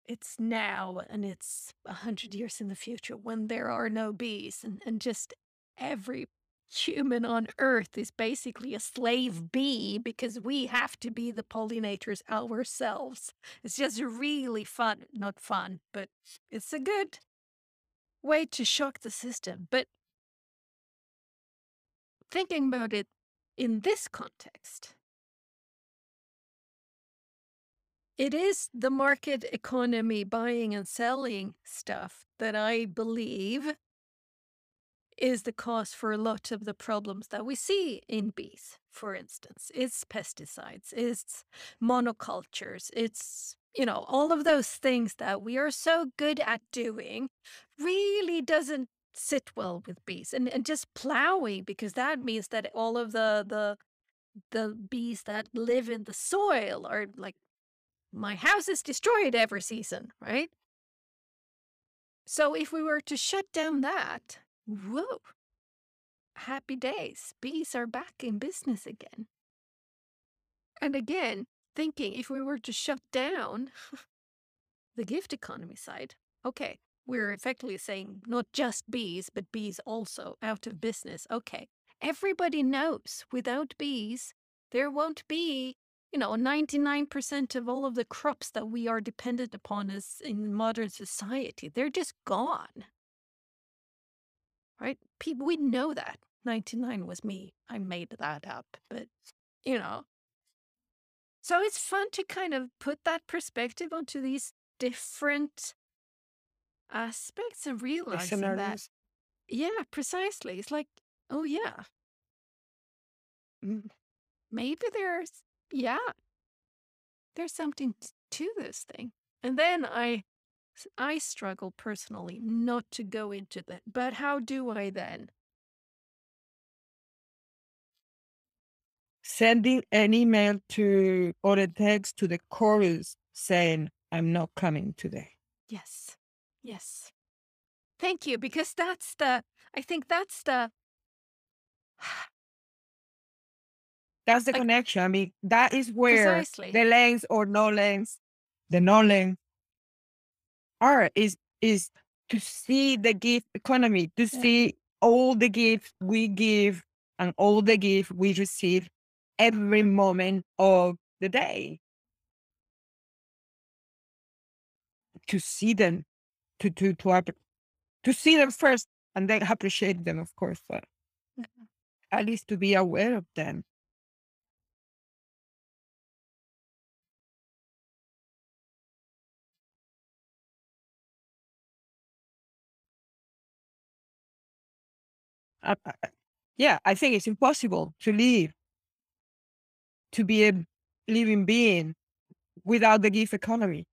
it's now and it's a hundred years in the future when there are no bees and, and just every human on earth is basically a slave bee because we have to be the pollinators ourselves. It's just really fun. Not fun, but it's a good way to shock the system. But thinking about it in this context, It is the market economy buying and selling stuff that I believe is the cause for a lot of the problems that we see in bees, for instance. It's pesticides, it's monocultures, it's, you know, all of those things that we are so good at doing really doesn't sit well with bees. And and just plowing, because that means that all of the the the bees that live in the soil are like my house is destroyed every season, right? So if we were to shut down that, whoa, happy days. Bees are back in business again. And again, thinking if we were to shut down the gift economy side, okay, we're effectively saying not just bees, but bees also out of business. Okay, everybody knows without bees, there won't be you know, 99% of all of the crops that we are dependent upon is in modern society, they're just gone. Right? People, we know that. 99 was me. I made that up, but you know. So it's fun to kind of put that perspective onto these different aspects and realize that. Yeah, precisely. It's like, oh, yeah. Maybe there's yeah, there's something to this thing. And then I I struggle personally not to go into that. But how do I then? Sending an email to or a text to the chorus saying, I'm not coming today. Yes. Yes. Thank you. Because that's the, I think that's the, That's the like, connection. I mean, that is where precisely. the length or no length, the no length are is is to see the gift economy, to yeah. see all the gifts we give and all the gifts we receive every moment of the day. To see them, to to to to see them first and then appreciate them, of course, but at least to be aware of them. Yeah, I think it's impossible to live, to be a living being without the gift economy.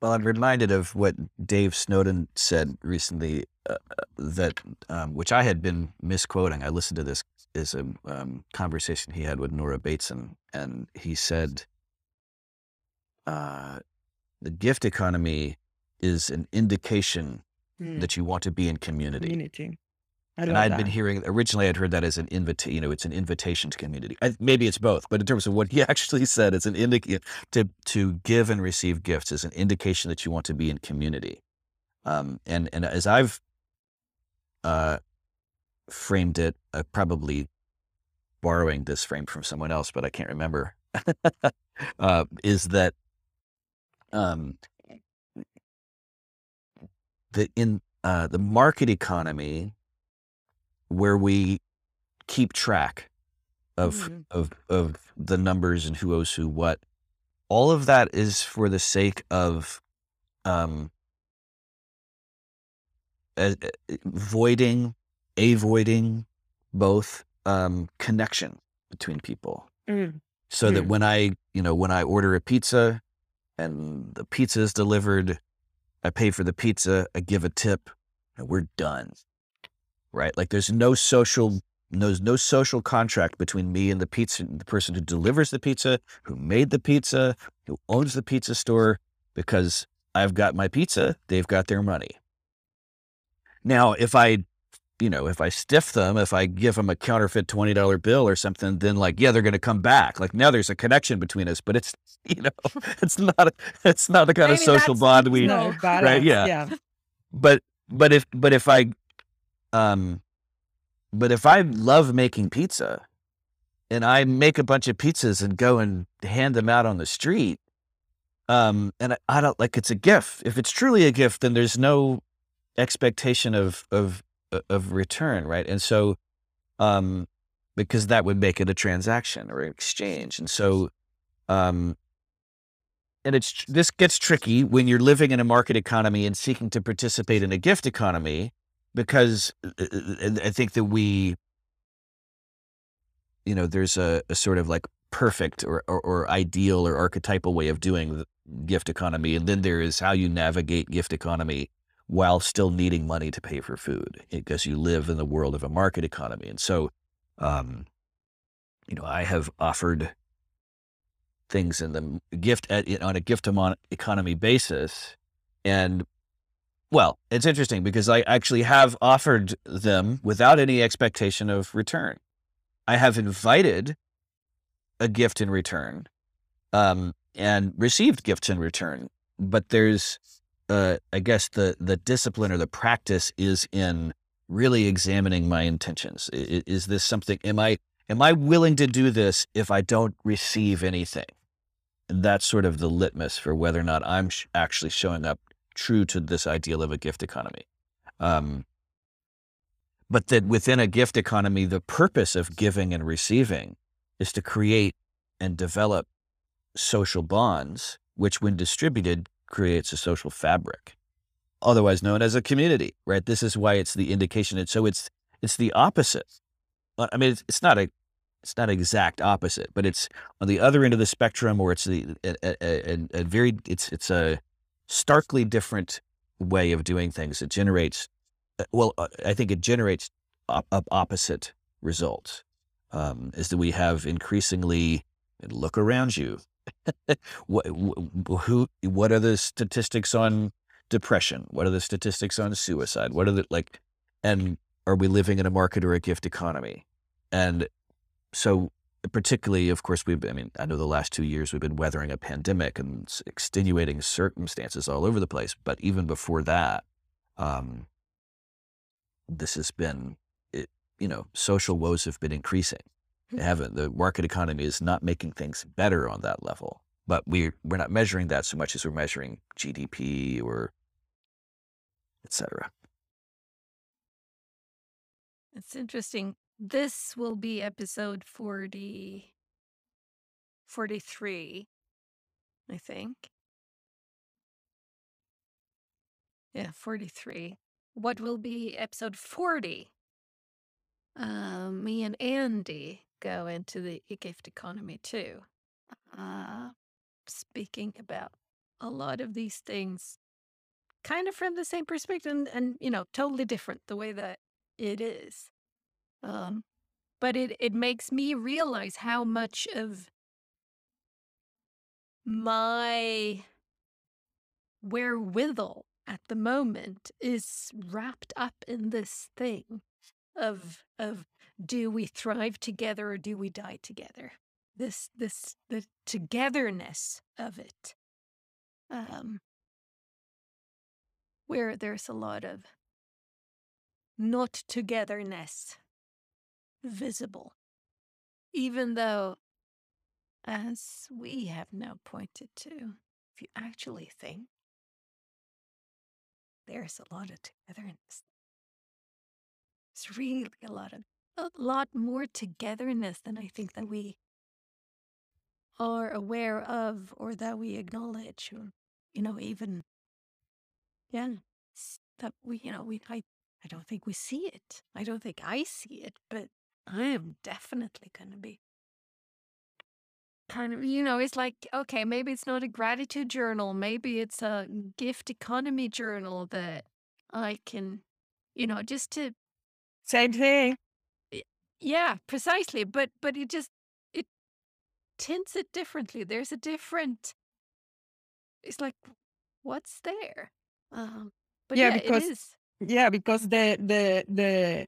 Well, I'm reminded of what Dave Snowden said recently, uh, uh that um, which I had been misquoting. I listened to this is a um, conversation he had with Nora Bateson, and he said, uh, the gift economy is an indication Mm, that you want to be in community. community. I And I'd that. been hearing originally, I'd heard that as an invita, you know, it's an invitation to community. I, maybe it's both, but in terms of what he actually said, it's an indication to to give and receive gifts is an indication that you want to be in community. Um, and and as I've uh, framed it, uh, probably borrowing this frame from someone else, but I can't remember. uh, is that um, the in uh, the market economy where we keep track of Mhm. of of the numbers and who owes who what. All of that is for the sake of um, a- a- voiding, avoiding both um, connection between people Mm, so that Mm. when I, you know, when I order a pizza and the pizza is delivered, I pay for the pizza, I give a tip, and we're done. Right? Like there's no social there's no social contract between me and the pizza the person who delivers the pizza, who made the pizza, who owns the pizza store because I've got my pizza, they've got their money. Now, if I you know, if I stiff them, if I give them a counterfeit twenty dollar bill or something, then like, yeah, they're going to come back. Like now, there's a connection between us, but it's you know, it's not a, it's not the kind of social bond we. No. no, balance, yeah. yeah. But but if but if I, um, but if I love making pizza, and I make a bunch of pizzas and go and hand them out on the street, um, and I, I don't like it's a gift. If it's truly a gift, then there's no expectation of of of return, right? And so, um, because that would make it a transaction or an exchange, and so, um, and it's this gets tricky when you're living in a market economy and seeking to participate in a gift economy, because uh, uh, I think that we, you know, there's a, a sort of like perfect or, or or ideal or archetypal way of doing gift economy, and then there is how you navigate gift economy while still needing money to pay for food because you live in the world of a market economy. And so, um, you know, I have offered things in the gift at, on a gift economy basis. And well, it's interesting because I actually have offered them without any expectation of return. I have invited a gift in return um, and received gifts in return. But there's uh, I guess the the discipline or the practice is in really examining my intentions. I- i- Is this something? Am I am I willing to do this if I don't receive anything? And that's sort of the litmus for whether or not I'm sh- actually showing up true to this ideal of a gift economy. Um, but that within a gift economy, the purpose of giving and receiving is to create and develop social bonds, which, when distributed, creates a social fabric, otherwise known as a community. Right? This is why it's the indication. And so it's it's the opposite. Uh, I mean, it's, it's not a it's not exact opposite, but it's on the other end of the spectrum, or it's the a, a, a, a very it's it's a starkly different way of doing things. It generates uh, well, uh, I think it generates op- op- opposite results. Um, is that we have increasingly look around you. what wh- who what are the statistics on depression? What are the statistics on suicide? What are the like? And are we living in a market or a gift economy? And so, particularly, of course, we've. I mean, I know the last two years we've been weathering a pandemic and extenuating circumstances all over the place. But even before that, um, this has been, it, you know, social woes have been increasing. They haven't. The market economy is not making things better on that level. But we're we're not measuring that so much as we're measuring GDP or et cetera. It's interesting. This will be episode 40, 43, I think. Yeah, 43. What will be episode 40? Um, me and Andy go into the gift economy too. Uh, speaking about a lot of these things kind of from the same perspective and, and you know, totally different the way that it is. Um, but it, it makes me realize how much of my wherewithal at the moment is wrapped up in this thing of of do we thrive together or do we die together? This this the togetherness of it um where there's a lot of not togetherness visible even though as we have now pointed to if you actually think there's a lot of togetherness it's really a lot of a lot more togetherness than I think that we are aware of or that we acknowledge or you know even yeah that we you know we I I don't think we see it. I don't think I see it, but I am definitely going to be kind of you know it's like okay maybe it's not a gratitude journal maybe it's a gift economy journal that I can you know just to Same thing. Yeah, precisely. But but it just it tints it differently. There's a different. It's like what's there. Um, but Yeah, yeah, because is. yeah, because the the the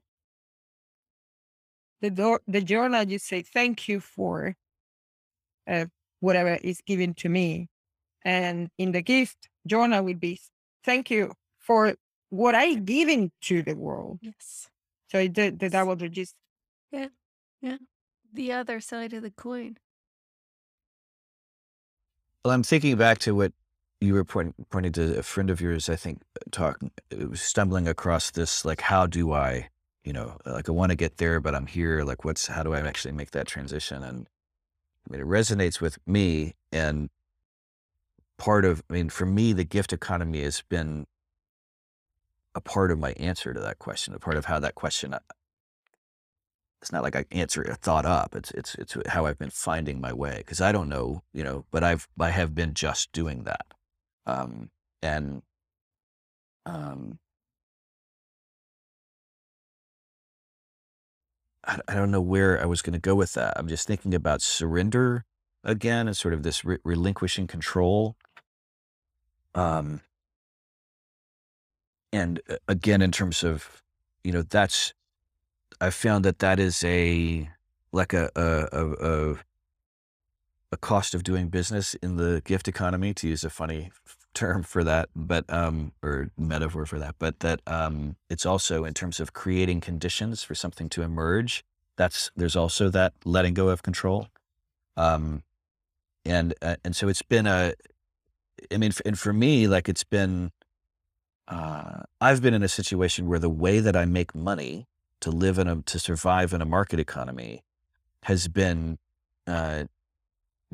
the door, the journal you say thank you for uh, whatever is given to me, and in the gift journal will be thank you for what I given to the world. Yes. So it- the the double register. Yeah. Yeah. The other side of the coin. Well, I'm thinking back to what you were pointing, pointing to a friend of yours, I think, talking, stumbling across this, like, how do I, you know, like I want to get there, but I'm here. Like, what's, how do I actually make that transition? And I mean, it resonates with me. And part of, I mean, for me, the gift economy has been a part of my answer to that question, a part of how that question, uh, it's not like I answer it a thought up. It's, it's, it's how I've been finding my way. Cause I don't know, you know, but I've, I have been just doing that. Um, and, um, I, I don't know where I was going to go with that. I'm just thinking about surrender again and sort of this re- relinquishing control. Um, and uh, again, in terms of, you know, that's, I found that that is a, like a, a, a, a, cost of doing business in the gift economy, to use a funny term for that, but, um, or metaphor for that, but that, um, it's also in terms of creating conditions for something to emerge. That's, there's also that letting go of control. Um, and, uh, and so it's been a, I mean, and for me, like it's been, uh, I've been in a situation where the way that I make money to live in a, to survive in a market economy has been, uh,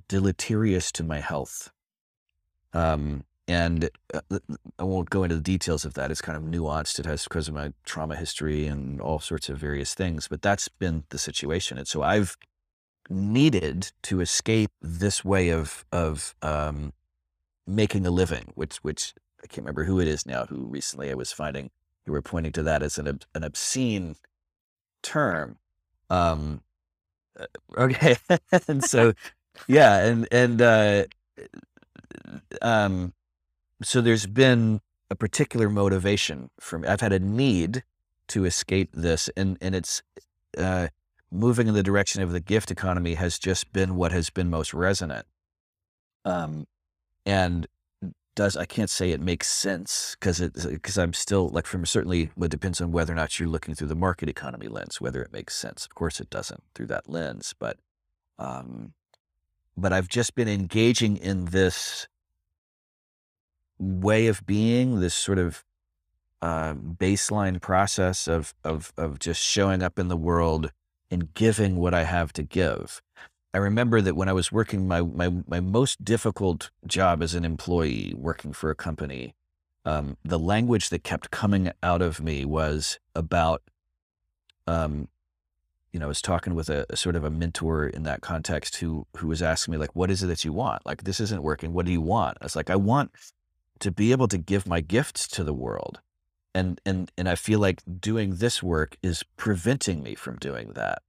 deleterious to my health. Um, and uh, I won't go into the details of that. It's kind of nuanced. It has because of my trauma history and all sorts of various things, but that's been the situation. And so I've needed to escape this way of, of, um, making a living, which, which I can't remember who it is now who recently I was finding who were pointing to that as an, an obscene term. Um, uh, okay. and so, yeah. And, and, uh, um, so there's been a particular motivation for me. I've had a need to escape this, and and it's uh, moving in the direction of the gift economy has just been what has been most resonant. Um, and does I can't say it makes sense because it because I'm still like from certainly it depends on whether or not you're looking through the market economy lens whether it makes sense. Of course, it doesn't through that lens, but um, but I've just been engaging in this way of being, this sort of uh, baseline process of, of of just showing up in the world and giving what I have to give. I remember that when I was working my my my most difficult job as an employee working for a company, um, the language that kept coming out of me was about, um, you know, I was talking with a, a sort of a mentor in that context who who was asking me like, "What is it that you want? Like this isn't working. What do you want?" I was like, "I want to be able to give my gifts to the world." And and and I feel like doing this work is preventing me from doing that.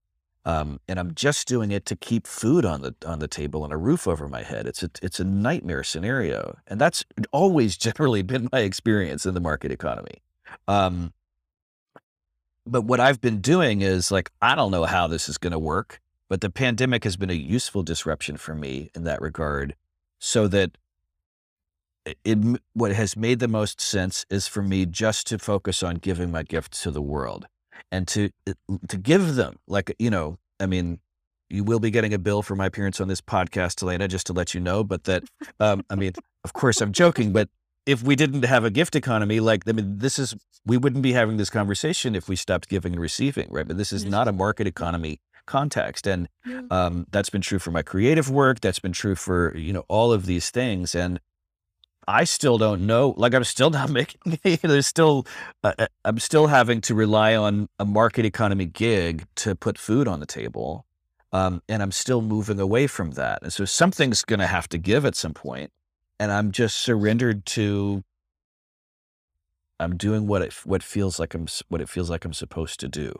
Um, and I'm just doing it to keep food on the on the table and a roof over my head. It's a it's a nightmare scenario, and that's always generally been my experience in the market economy. Um, but what I've been doing is like I don't know how this is going to work, but the pandemic has been a useful disruption for me in that regard, so that it, what has made the most sense is for me just to focus on giving my gifts to the world and to to give them like you know i mean you will be getting a bill for my appearance on this podcast elena just to let you know but that um, i mean of course i'm joking but if we didn't have a gift economy like i mean this is we wouldn't be having this conversation if we stopped giving and receiving right? But this is not a market economy context and um, that's been true for my creative work that's been true for you know all of these things and I still don't know. Like I'm still not making. There's still, uh, uh, I'm still having to rely on a market economy gig to put food on the table, um, and I'm still moving away from that. And so something's going to have to give at some point, and I'm just surrendered to. I'm doing what it what feels like I'm what it feels like I'm supposed to do,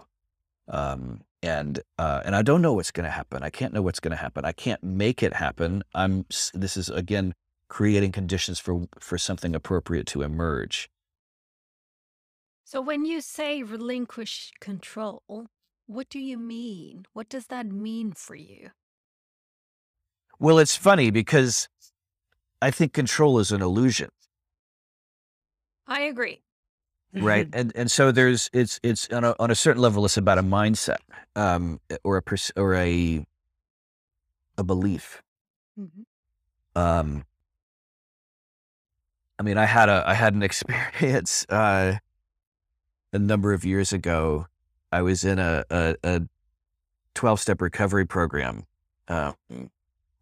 um, and uh, and I don't know what's going to happen. I can't know what's going to happen. I can't make it happen. I'm. This is again creating conditions for for something appropriate to emerge. So when you say relinquish control, what do you mean? What does that mean for you? Well, it's funny because I think control is an illusion. I agree. Right. And and so there's it's it's on a on a certain level it's about a mindset um or a pers- or a a belief. hmm Um I mean, I had a I had an experience uh, a number of years ago. I was in a a twelve step recovery program. Uh,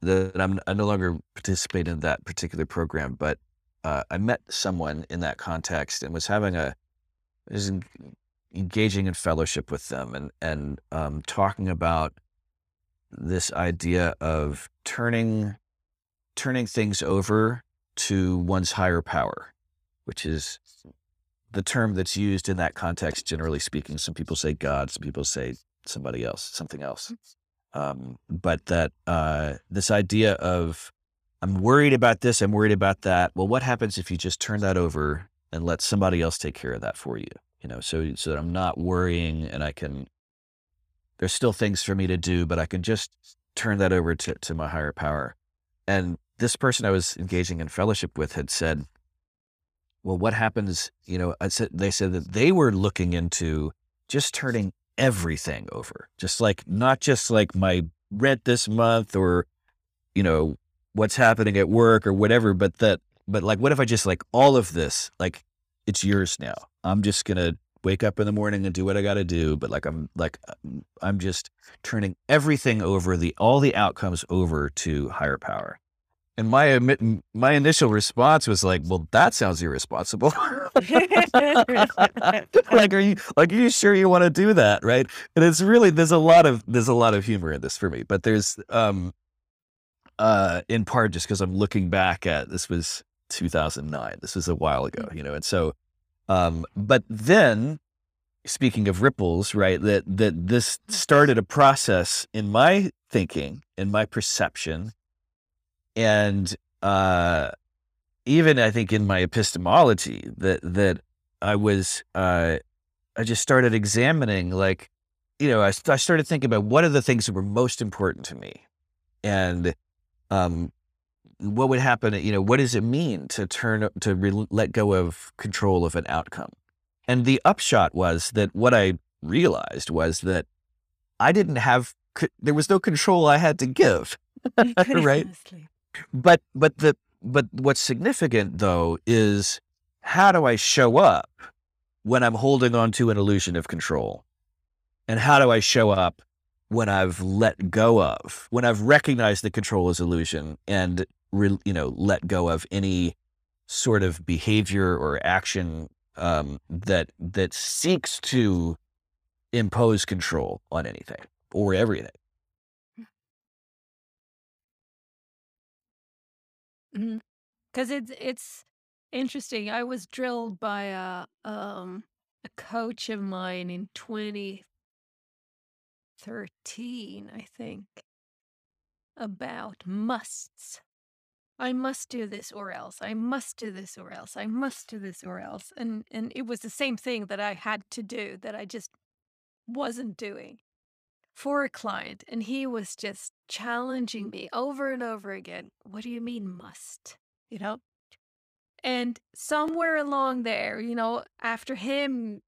that I'm I no longer participate in that particular program, but uh, I met someone in that context and was having a was en- engaging in fellowship with them and and um, talking about this idea of turning turning things over to one's higher power, which is the term that's used in that context, generally speaking. Some people say God, some people say somebody else, something else. Um, but that uh, this idea of I'm worried about this, I'm worried about that. Well, what happens if you just turn that over and let somebody else take care of that for you? You know, so so that I'm not worrying and I can. There's still things for me to do, but I can just turn that over to to my higher power. And this person I was engaging in fellowship with had said, well, what happens? You know, I said, they said that they were looking into just turning everything over, just like, not just like my rent this month or, you know, what's happening at work or whatever, but that, but like, what if I just like all of this, like, it's yours now. I'm just going to wake up in the morning and do what I got to do. But like, I'm like, I'm just turning everything over, the, all the outcomes over to higher power. And my my initial response was like, "Well, that sounds irresponsible." like, are you like, are you sure you want to do that, right? And it's really there's a lot of there's a lot of humor in this for me, but there's um uh in part just because I'm looking back at this was 2009. This was a while ago, you know, and so um, but then speaking of ripples, right? That that this started a process in my thinking, in my perception and uh, even I think in my epistemology that that I was uh, I just started examining like you know I, I started thinking about what are the things that were most important to me? And um, what would happen you know what does it mean to turn to re- let go of control of an outcome? And the upshot was that what I realized was that I didn't have there was no control I had to give right but but the but what's significant though is how do I show up when I'm holding on to an illusion of control? And how do I show up when I've let go of, when I've recognized the control is illusion and re, you know let go of any sort of behavior or action um, that that seeks to impose control on anything or everything. Because mm-hmm. it's it's interesting. I was drilled by a um a coach of mine in 2013, I think, about musts. I must do this or else. I must do this or else. I must do this or else. And and it was the same thing that I had to do that I just wasn't doing for a client and he was just challenging mm-hmm. me over and over again. What do you mean must? You know? And somewhere along there, you know, after him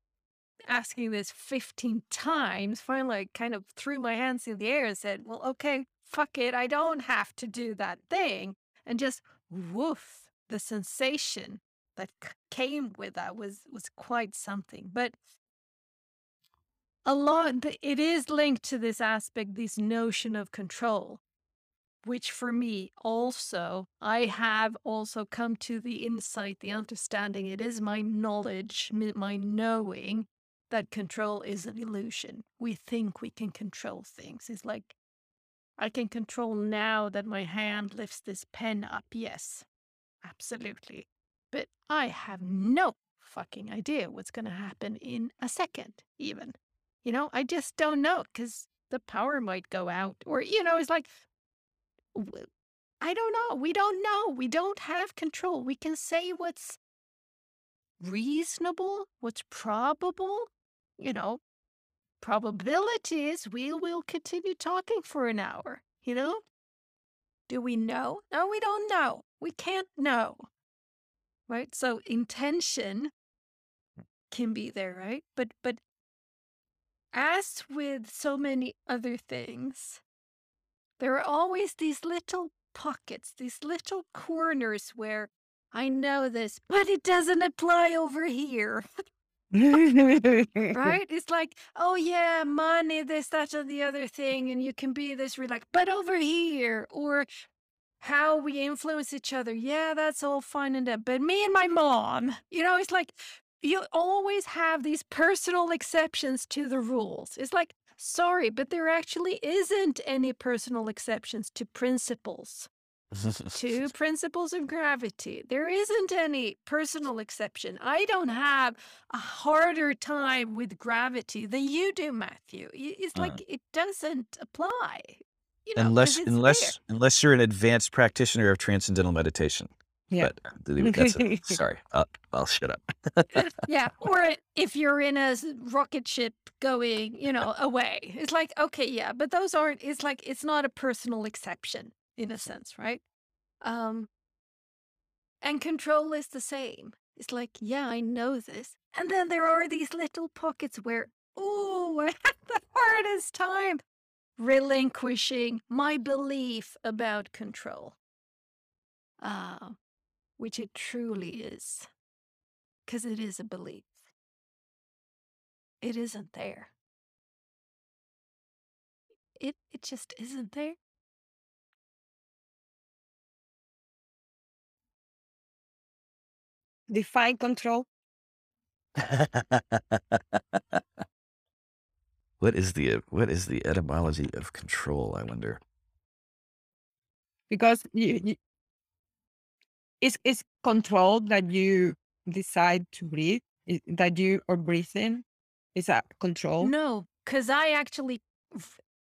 asking this 15 times, finally I kind of threw my hands in the air and said, Well, okay, fuck it. I don't have to do that thing. And just woof, the sensation that came with that was was quite something. But a lot it is linked to this aspect, this notion of control, which for me also, I have also come to the insight, the understanding. It is my knowledge, my knowing that control is an illusion. We think we can control things. It's like I can control now that my hand lifts this pen up. Yes, absolutely. But I have no fucking idea what's going to happen in a second, even. You know, I just don't know because the power might go out. Or, you know, it's like, I don't know. We don't know. We don't have control. We can say what's reasonable, what's probable, you know, probability is we will continue talking for an hour, you know? Do we know? No, we don't know. We can't know. Right? So intention hmm. can be there, right? But but as with so many other things, there are always these little pockets, these little corners where I know this, but it doesn't apply over here. right? It's like, oh yeah, money, this, that, and the other thing, and you can be this relaxed, but over here, or how we influence each other, yeah, that's all fine and that. But me and my mom, you know, it's like you always have these personal exceptions to the rules. It's like, sorry, but there actually isn't any personal exceptions to principles to principles of gravity. There isn't any personal exception. I don't have a harder time with gravity than you do, Matthew. It's Uh, like it doesn't apply, you know, because unless there. unless unless you're an advanced practitioner of transcendental meditation. Yeah. But uh, that's a, sorry. I'll, I'll shut up. Yeah, or if you're in a rocket ship going, you know, away. It's like, okay, yeah, but those aren't, it's like, it's not a personal exception in a sense, right? Um, and control is the same. It's like, yeah, I know this. And then there are these little pockets where, oh, I had the hardest time relinquishing my belief about control, uh, which it truly is, because it is a belief. It isn't there. It it just isn't there. Define control. what is the uh, what is the etymology of control? I wonder. because you, you it's is control that you decide to breathe i- that you are breathing is that control No, because I actually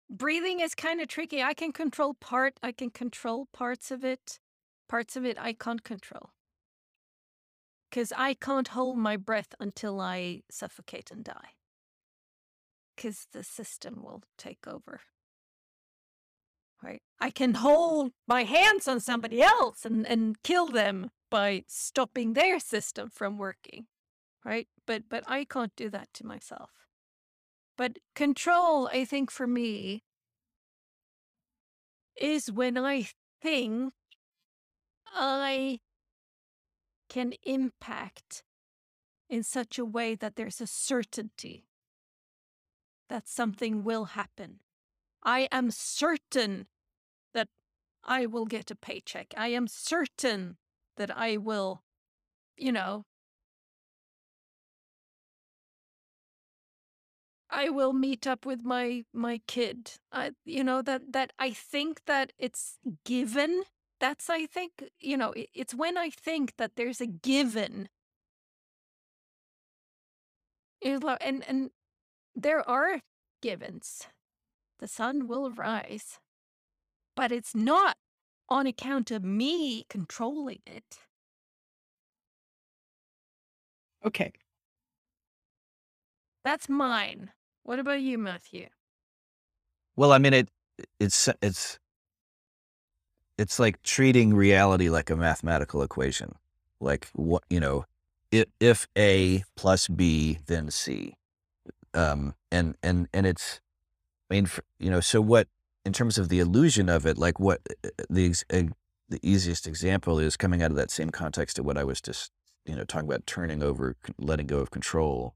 breathing is kind of tricky. I can control part. I can control parts of it. Parts of it I can't control. Because I can't hold my breath until I suffocate and die. Because the system will take over. Right? I can hold my hands on somebody else and, and kill them by stopping their system from working. Right? But but I can't do that to myself. But control, I think for me, is when I think I can impact in such a way that there's a certainty that something will happen. I am certain I will get a paycheck. I am certain that I will, you know, I will meet up with my my kid. I, you know that that I think that it's given. That's I think you know it's when I think that there's a given. And and there are givens. the sun will rise. But it's not on account of me controlling it. Okay. That's mine. What about you, Matthew? Well, I mean, it it's it's it's like treating reality like a mathematical equation. Like what you know, if, if A plus B, then C. Um, and and and it's, I mean, you know, so what in terms of the illusion of it, like what uh, uh, the uh, the easiest example is coming out of that same context of what I was just you know talking about turning over, letting go of control,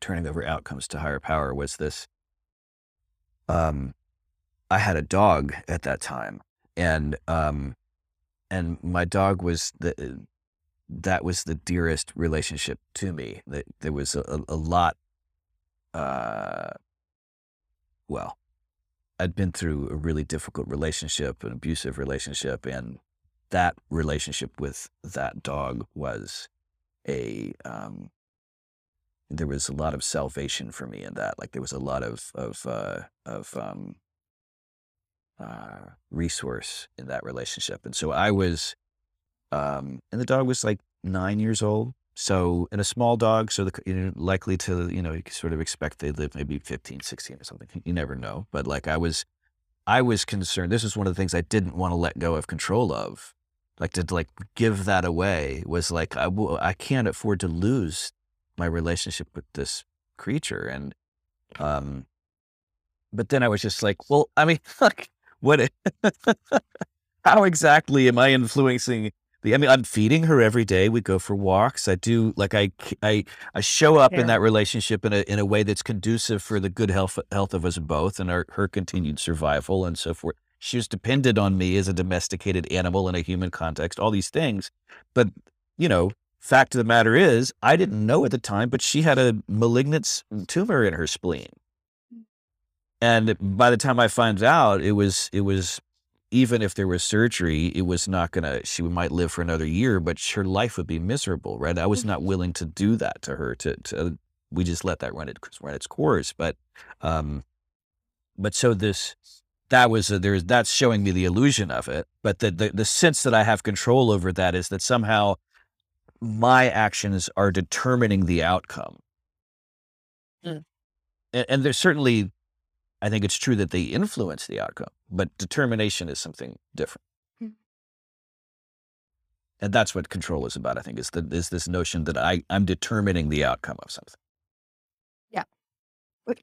turning over outcomes to higher power was this. Um, I had a dog at that time, and um, and my dog was the that was the dearest relationship to me. That there was a, a lot. Uh, well, I'd been through a really difficult relationship, an abusive relationship, and that relationship with that dog was a um, there was a lot of salvation for me in that. Like there was a lot of of uh, of um, uh, resource in that relationship, and so I was, um, and the dog was like nine years old. So, in a small dog, so the, you know, likely to, you know, you sort of expect they live maybe 15, 16 or something. You never know. But like I was, I was concerned. This was one of the things I didn't want to let go of control of. Like to like give that away was like, I, I can't afford to lose my relationship with this creature. And, um, but then I was just like, well, I mean, like, what, how exactly am I influencing I mean, I'm feeding her every day. We go for walks. I do like I I I show up Yeah. in that relationship in a in a way that's conducive for the good health health of us both and our, her continued survival and so forth. She was dependent on me as a domesticated animal in a human context. All these things, but you know, fact of the matter is, I didn't know at the time, but she had a malignant mm, tumor in her spleen. Mm. And by the time I found out, it was it was even if there was surgery, it was not gonna. She might live for another year, but her life would be miserable, right? I was not willing to do that to her. To, to we just let that run it run its course. But, um, but so this that was a, there's that's showing me the illusion of it. But the, the the sense that I have control over that is that somehow my actions are determining the outcome. Mm. And, and there's certainly, I think it's true that they influence the outcome, but determination is something different. Mm. And that's what control is about. I think is the is this notion that I I'm determining the outcome of something. But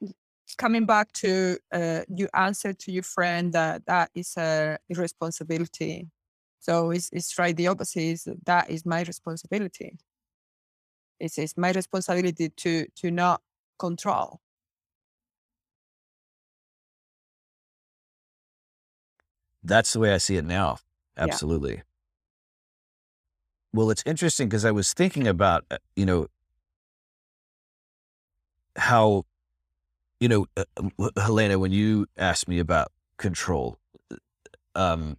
coming back to uh, your answer to your friend that that is a responsibility. So it's, it's right. The opposite is that is my responsibility. It's, it's my responsibility to to not control. That's the way I see it now. Yeah. Absolutely. Well, it's interesting because I was thinking about, uh, you know, how, you know, uh, um, Helena, when you asked me about control, um,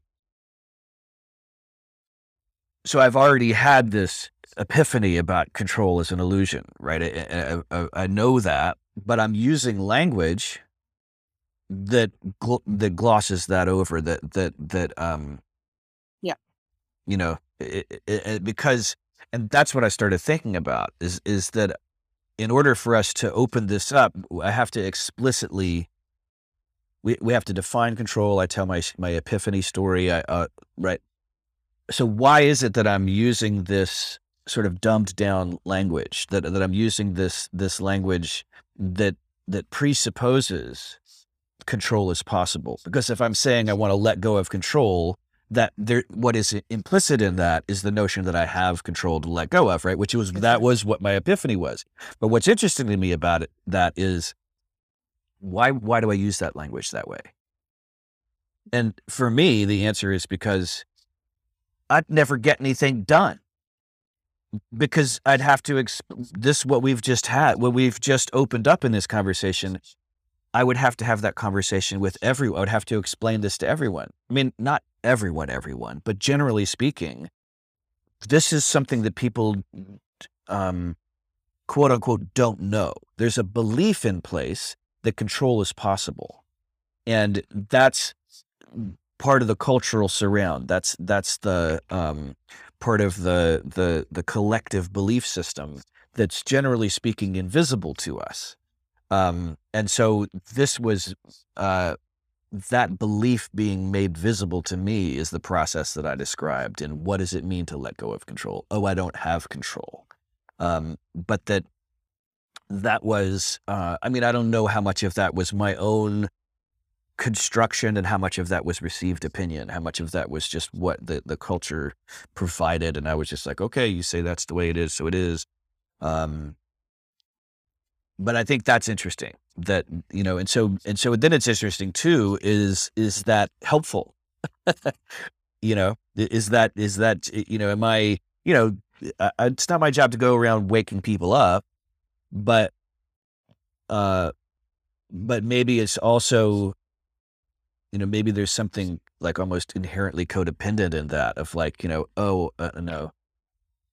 so I've already had this epiphany about control as an illusion, right? I, I- I know that, but I'm using language that gl- that glosses that over. That that that um, Yeah. you know, it, it, it, because and that's what I started thinking about is is that in order for us to open this up, I have to explicitly. We, we have to define control. I tell my my epiphany story. I, uh, right. So why is it that I'm using this sort of dumbed down language? That that I'm using this this language that that presupposes control is possible. Because if I'm saying I want to let go of control, that there what is implicit in that is the notion that I have control to let go of, right? Which was that was what my epiphany was. But what's interesting to me about it that is why why do I use that language that way? And for me, the answer is because I'd never get anything done. Because I'd have to exp- this what we've just had, what we've just opened up in this conversation. I would have to have that conversation with everyone. I would have to explain this to everyone. I mean, not everyone, everyone, but generally speaking, this is something that people, um, quote unquote, don't know. There's a belief in place that control is possible, and that's part of the cultural surround. That's that's the um, part of the the the collective belief system that's generally speaking invisible to us. Um, and so this was uh, that belief being made visible to me is the process that I described. And what does it mean to let go of control? Oh, I don't have control. Um, but that that was, uh, I mean, I don't know how much of that was my own construction and how much of that was received opinion, how much of that was just what the, the culture provided. And I was just like, okay, you say that's the way it is, so it is. Um, but I think that's interesting that, you know, and so, and so then it's interesting too, is, is that helpful? you know, is that, is that, you know, am I, you know, it's not my job to go around waking people up, but, uh, but maybe it's also, you know, maybe there's something like almost inherently codependent in that of like, you know, oh, uh, no,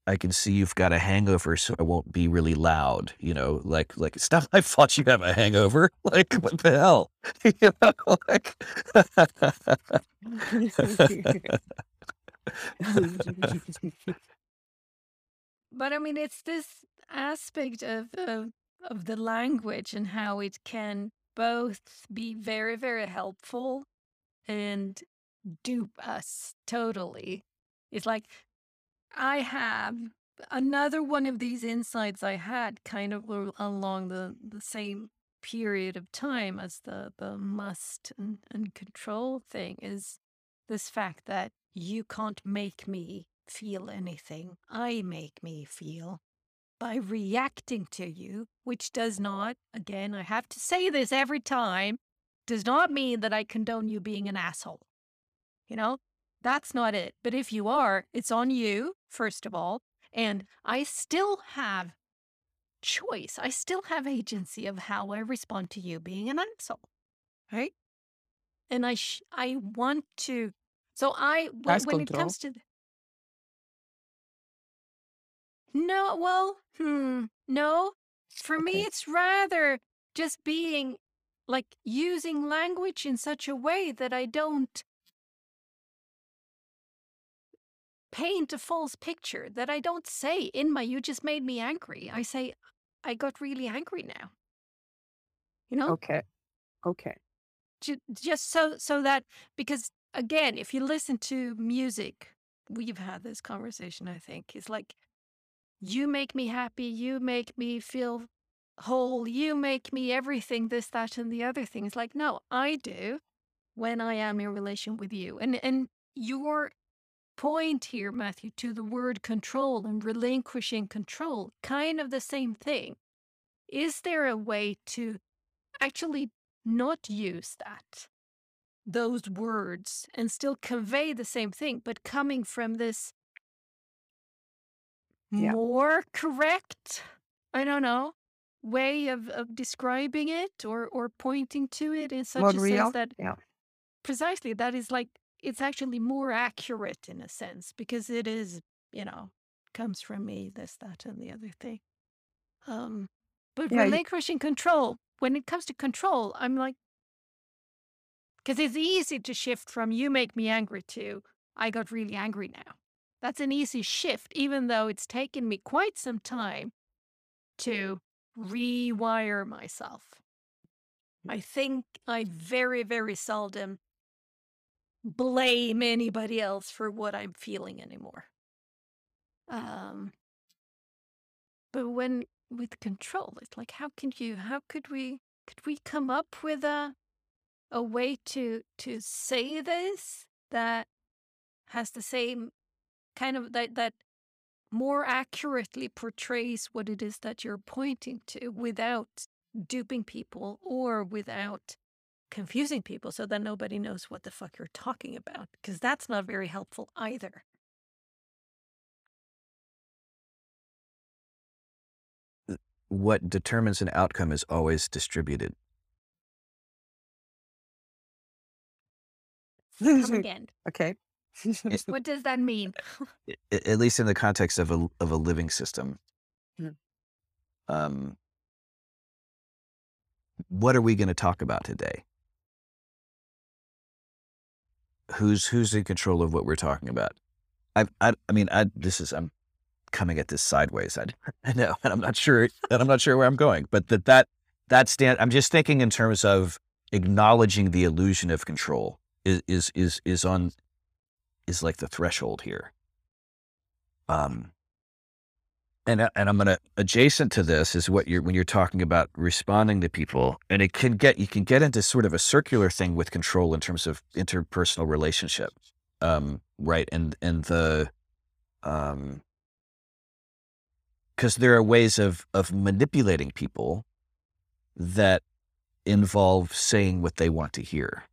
I can see you've got a hangover, so I won't be really loud. You know, like like it's not my fault you have a hangover. Like what the hell? you know, like. but I mean, it's this aspect of, of of the language and how it can both be very very helpful and dupe us totally. It's like I have another one of these insights I had kind of along the, the same period of time as the, the must and, and control thing is this fact that you can't make me feel anything. I make me feel by reacting to you, which does not, again, I have to say this every time, does not mean that I condone you being an asshole. You know, that's not it. But if you are, it's on you, first of all. And I still have choice. I still have agency of how I respond to you being an asshole. Right. And I, sh- I want to, so I, when, when it comes to, no, well, hmm, no. For me, it's rather just being like using language in such a way that I don't paint a false picture that I don't say Inma, you just made me angry. I say, I got really angry now. You know? Okay. Okay. Just so so that because again, if you listen to music, we've had this conversation, I think. It's like you make me happy, you make me feel whole, you make me everything, this, that, and the other thing. It's like, no, I do when I am in relation with you. And and your point here, Matthew, to the word control and relinquishing control, kind of the same thing. Is there a way to actually not use that, those words, and still convey the same thing, but coming from this yeah. more correct, I don't know, way of, of describing it or, or pointing to it in such a real? sense that yeah. precisely that is like it's actually more accurate in a sense because it is, you know, comes from me, this, that, and the other thing. Um, but yeah, relinquishing you... control, when it comes to control, I'm like, because it's easy to shift from you make me angry to I got really angry now. That's an easy shift, even though it's taken me quite some time to rewire myself. I think I very, very seldom blame anybody else for what I'm feeling anymore. Um, but when with control, it's like, how can you, how could we, could we come up with a, a way to, to say this that has the same kind of, that, that more accurately portrays what it is that you're pointing to without duping people or without confusing people so that nobody knows what the fuck you're talking about, because that's not very helpful either. What determines an outcome is always distributed. Come again. okay. what does that mean? At least in the context of a of a living system. Mm. Um, what are we going to talk about today? Who's who's in control of what we're talking about? I I, I mean, I this is I'm coming at this sideways. I, I know, and I'm not sure, and I'm not sure where I'm going, but that that that stand. I'm just thinking in terms of acknowledging the illusion of control is is is is on is like the threshold here. Um, and and I'm gonna adjacent to this is what you're when you're talking about responding to people, and it can get you can get into sort of a circular thing with control in terms of interpersonal relationship, um, right? And and the um, because there are ways of of manipulating people that involve saying what they want to hear,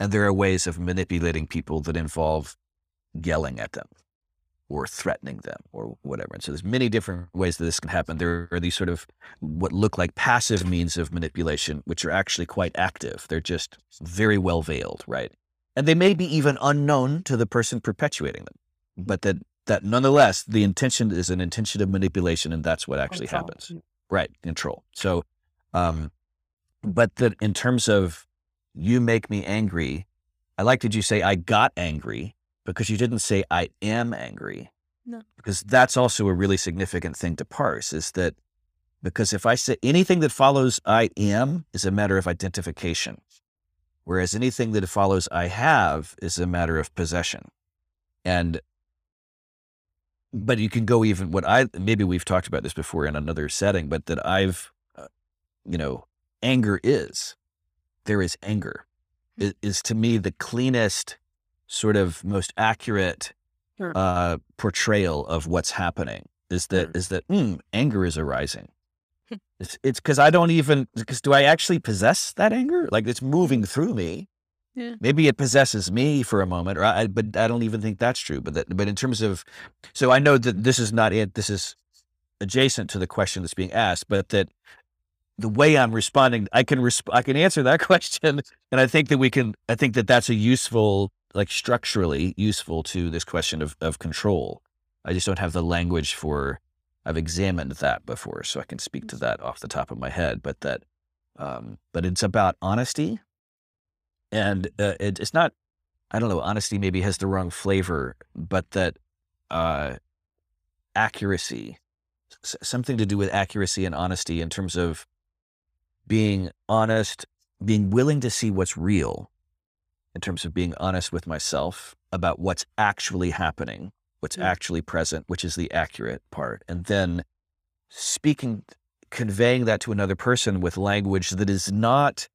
and there are ways of manipulating people that involve yelling at them or threatening them or whatever. And so there's many different ways that this can happen. There are these sort of what look like passive means of manipulation, which are actually quite active. They're just very well veiled, right? And they may be even unknown to the person perpetuating them, but that that nonetheless the intention is an intention of manipulation, and that's what actually control. happens, right? Control. So, um, but that in terms of you make me angry, I like that you say I got angry because you didn't say I am angry. No. Because that's also a really significant thing to parse is that because if I say anything that follows I am is a matter of identification, whereas anything that follows I have is a matter of possession. And but you can go even what I maybe we've talked about this before in another setting, but that I've uh, you know anger is there is anger it is to me the cleanest sort of most accurate uh, portrayal of what's happening is that is that mm, anger is arising. it's it's because I don't even because do I actually possess that anger? Like it's moving through me. Yeah. Maybe it possesses me for a moment, or I, but I don't even think that's true. But that, but in terms of, so I know that this is not it. This is adjacent to the question that's being asked, but that the way I'm responding, I can resp- I can answer that question, and I think that we can. I think that that's a useful like structurally useful to this question of, of control. I just don't have the language for, I've examined that before, so I can speak to that off the top of my head, but that, um, but it's about honesty and uh, it, it's not, I don't know, honesty maybe has the wrong flavor, but that, uh, accuracy, something to do with accuracy and honesty in terms of being honest, being willing to see what's real in terms of being honest with myself about what's actually happening, what's mm. actually present, which is the accurate part. And then speaking, conveying that to another person with language that is not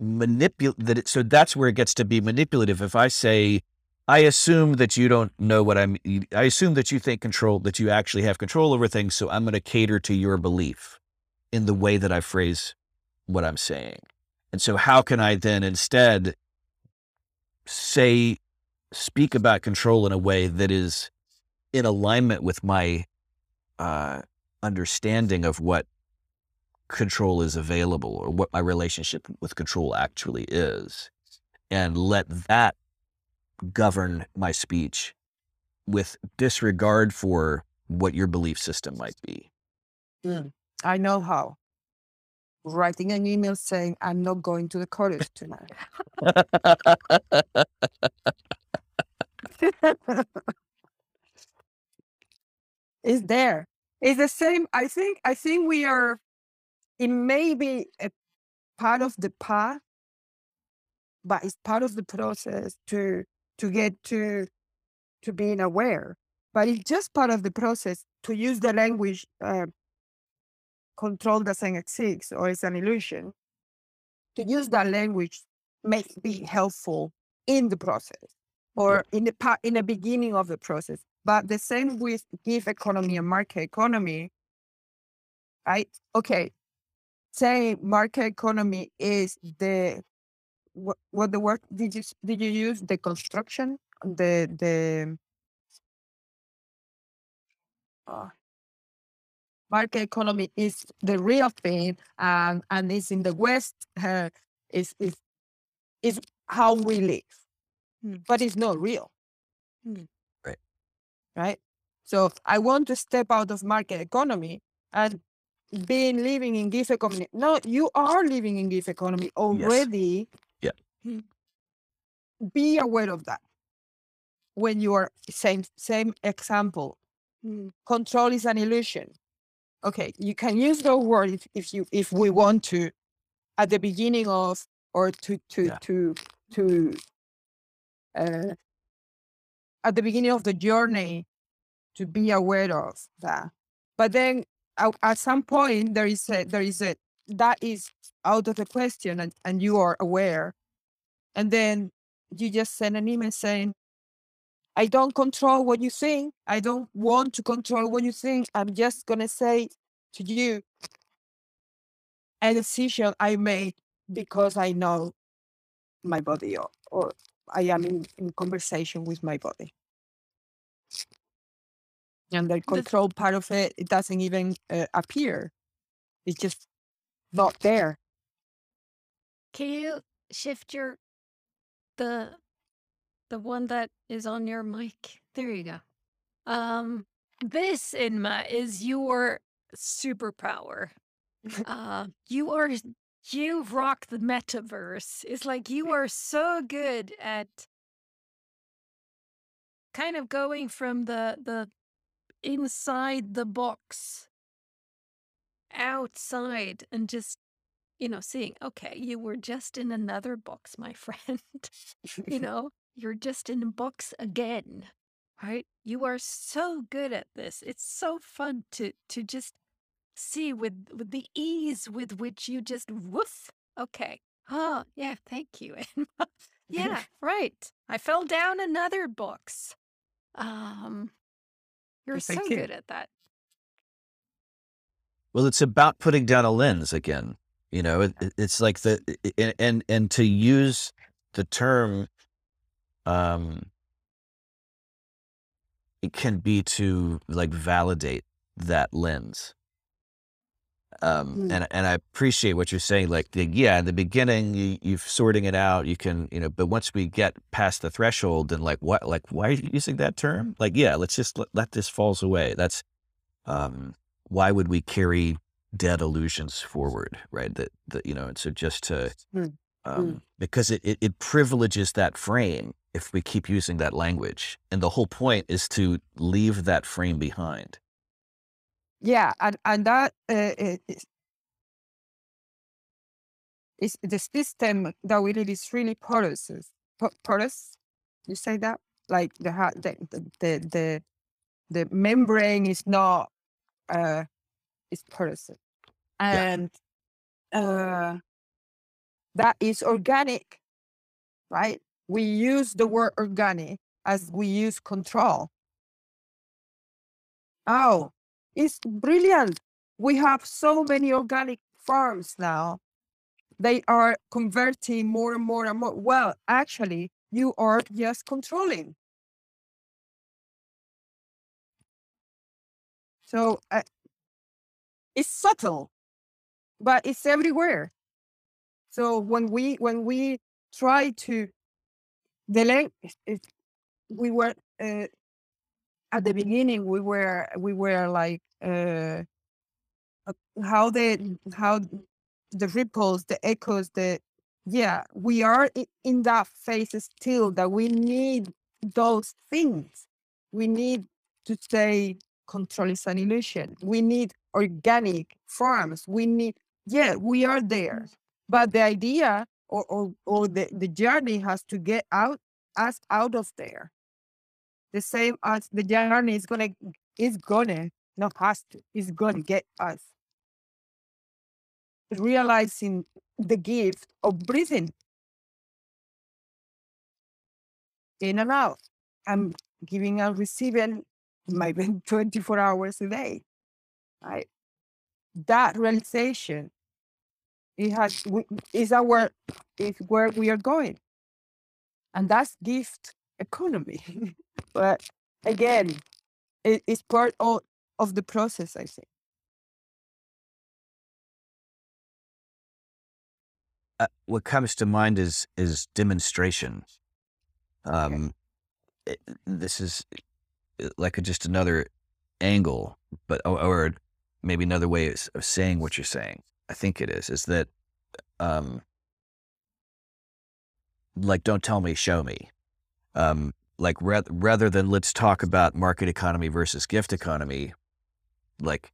manipulative. That it, so that's where it gets to be manipulative. If I say, I assume that you don't know what I'm, I assume that you think control, that you actually have control over things. So I'm going to cater to your belief in the way that I phrase what I'm saying. And so how can I then instead say, speak about control in a way that is in alignment with my uh, understanding of what control is available or what my relationship with control actually is, and let that govern my speech with disregard for what your belief system might be. Mm, I know how. Writing an email saying, I'm not going to the college tonight. it's there. It's the same. I think. I think we are. It may be a part of the path, but it's part of the process to to get to to being aware. But it's just part of the process to use the language. Uh, control doesn't exist or it's an illusion. To use that language may be helpful in the process or in the part in the beginning of the process. But the same with gift economy and market economy, right? Okay, say market economy is the what, what the word did you did you use the construction the the uh, market economy is the real thing and and it's in the west uh, is is is how we live mm. but it's not real. Mm. Right. Right. So I want to step out of market economy and being living in gift economy. No, you are living in gift economy already. Yeah. Be aware of that. When you are same same example, control is an illusion. Okay, you can use the word if, if you if we want to at the beginning of or to to Yeah. to to uh, at the beginning of the journey to be aware of that. But then at, at some point there is a there is a that is out of the question and, and you are aware. And then you just send an email saying, I don't control what you think. I don't want to control what you think. I'm just gonna say to you a decision I made because I know my body or, or I am in, in conversation with my body. And the control part of it, it doesn't even uh, appear. It's just not there. Can you shift your the the one that is on your mic? There you go. Um this Inma is your superpower. uh you are you rock the metaverse. It's like you are so good at kind of going from the the inside the box outside and just you know seeing okay you were just in another box my friend you know you're just in books again right? You are so good at this. It's so fun to to just see with with the ease with which you just woof. Okay. Oh yeah thank you yeah right. I fell down another box um you're so you. good at that. Well, it's about putting down a lens again. You know, it, it- it's like the and and to use the term, um, it can be to like validate that lens. Um, Mm. and and I appreciate what you're saying. Like, the, yeah, in the beginning, you, you're sorting it out. You can, you know, but once we get past the threshold, and like, what, like, why are you using that term? Like, yeah, let's just let, let this falls away. That's, um, why would we carry dead illusions forward, right? That, that you know, and so just to, Mm, um, because it, it it privileges that frame if we keep using that language, and the whole point is to leave that frame behind. Yeah, and and that uh, is, is the system that we did is really porous. Porous, you say that? Like the the the the the, membrane is not uh is porous, and uh that is organic, right? We use the word organic as we use control. Oh, it's brilliant. We have so many organic farms now. They are converting more and more and more. Well, actually, you are just controlling. So uh, it's subtle, but it's everywhere. So when we when we try to delay, it- it- we were uh, at the beginning we were we were like uh uh, how the how the ripples the echoes the yeah we are in that phase still that we need those things. We need to say control is an illusion. We need organic farms. We need yeah we are there but the idea or or, or the, the journey has to get out us out of there. The same as the journey is gonna is gonna not has to is gonna get us. Realizing the gift of breathing. In and out. And giving and receiving maybe 24 hours a day. Right? That realization it has is our is where we are going and that's gift economy but again it is part of, of the process i think uh, what comes to mind is is demonstration. Um, it- this is uh, like a, just another angle, but or, or maybe another way of saying what you're saying. I think it is is that um, like don't tell me, show me. Um, like ra- rather than let's talk about market economy versus gift economy, like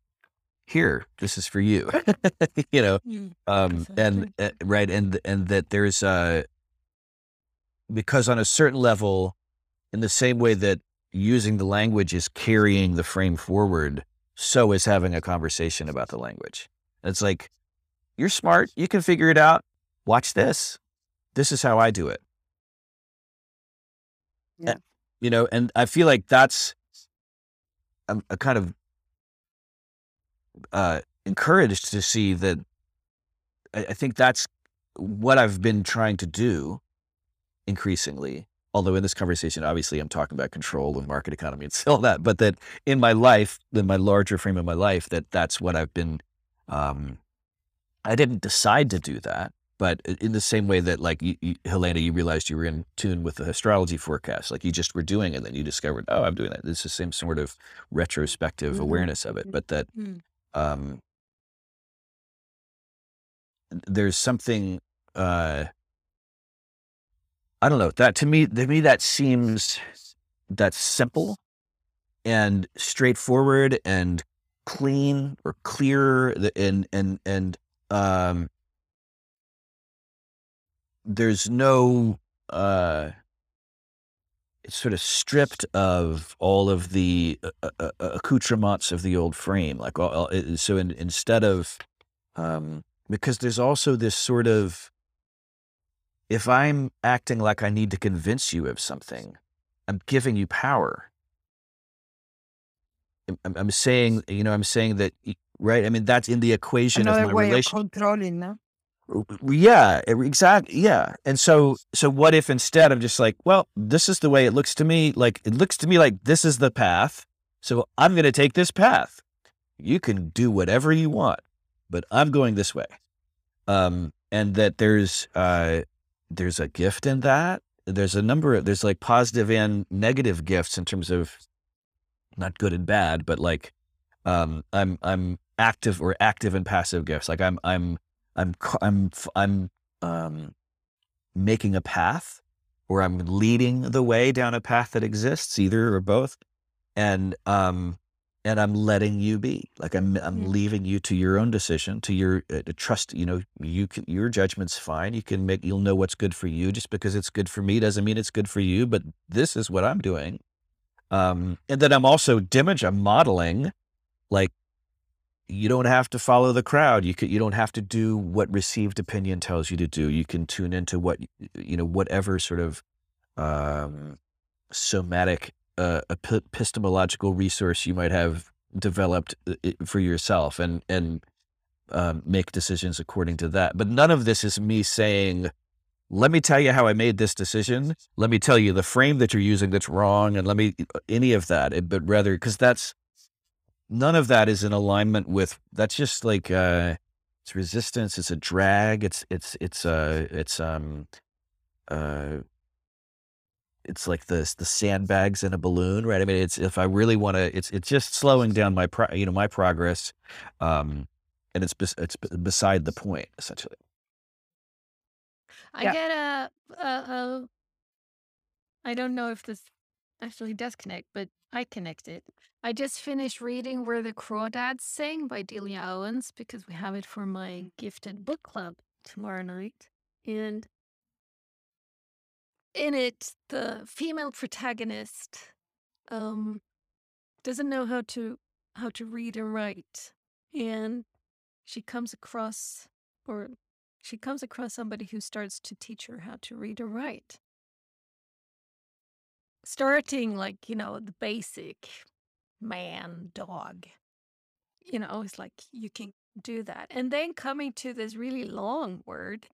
here, this is for you. you know, um, and uh, right, and and that there's uh, because on a certain level, in the same way that using the language is carrying the frame forward, so is having a conversation about the language. It's like, you're smart, you can figure it out. Watch this. This is how I do it. Yeah. Uh, You know, and I feel like that's I'm a kind of uh, encouraged to see that. I, I think that's what I've been trying to do increasingly. Although in this conversation, obviously, I'm talking about control and market economy and all that, but that in my life, in my larger frame of my life, that that's what I've been. Um, I didn't decide to do that, but in the same way that, like, you, you, Helena, you realized you were in tune with the astrology forecast, like you just were doing it, and then you discovered, oh, I'm doing that. It's the same sort of retrospective Mhm. awareness of it, but that Mm. um, there's something uh, I don't know that to me to me that seems that's simple and straightforward and clean or clear and and and um, there's no uh, it's sort of stripped of all of the uh, uh, uh, accoutrements of the old frame like all, so in, instead of um, because there's also this sort of if i'm acting like i need to convince you of something i'm giving you power. I'm- I'm, saying you know i'm saying that right i mean that's in the equation Another of my way relation of controlling, no? yeah, exactly. Yeah. And so, so what if instead I'm just like, well, this is the way it looks to me. Like, it looks to me like this is the path. So I'm going to take this path. You can do whatever you want, but I'm going this way. Um, and that there's, uh, there's a gift in that. There's a number of, there's like positive and negative gifts in terms of not good and bad, but like, um, I'm, I'm active or active and passive gifts. Like I'm, I'm, I'm I'm I'm um, making a path, or I'm leading the way down a path that exists, either or both, and um, and I'm letting you be. Like I'm I'm leaving you to your own decision, to your uh, to trust. You know, you can your judgment's fine. You can make you'll know what's good for you. Just because it's good for me doesn't mean it's good for you. But this is what I'm doing, um, and then I'm also dimage. I'm modeling, like you don't have to follow the crowd. You could, you don't have to do what received opinion tells you to do. You can tune into what you know, whatever sort of um, somatic uh, epistemological resource you might have developed uh, for yourself, and and um, make decisions according to that. But none of this is me saying. Let me tell you how I made this decision. Let me tell you the frame that you're using that's wrong, and let me any of that. But rather, because that's none of that is in alignment with that's just like uh it's resistance it's a drag it's it's it's uh it's um uh it's like the the sandbags in a balloon right i mean it's if i really want to it's it's just slowing down my pro, you know my progress um and it's it's beside the point essentially I Yeah. get a, a, a. I don't know if this actually does connect, but I connected. I just finished reading Where the Crawdads Sing by Delia Owens because we have it for my gifted book club tomorrow night. And in it, the female protagonist um, doesn't know how to how to read and write, and she comes across or she comes across somebody who starts to teach her how to read or write. Starting like, you know, the basic man, dog. You know, it's like you can do that. And then coming to this really long word.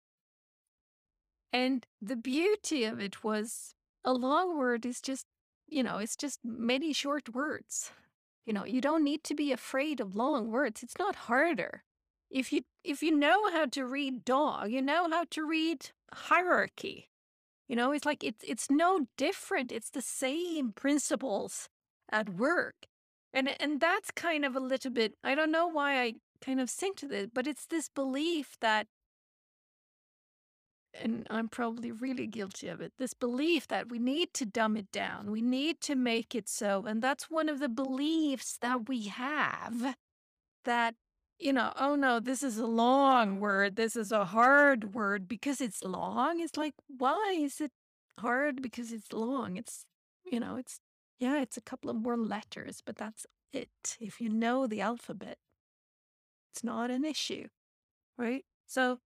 And the beauty of it was a long word is just, you know, it's just many short words. You know, you don't need to be afraid of long words. It's not harder. If you if you know how to read dog, you know how to read hierarchy. You know, it's like it's it's no different. It's the same principles at work. And and that's kind of a little bit I don't know why I kind of sink to this, but it's this belief that and I'm probably really guilty of it. This belief that we need to dumb it down. We need to make it so. And that's one of the beliefs that we have that, you know, oh no, this is a long word. This is a hard word because it's long. It's like, why is it hard because it's long? It's, you know, it's, yeah, it's a couple of more letters, but that's it. If you know the alphabet, it's not an issue, right? So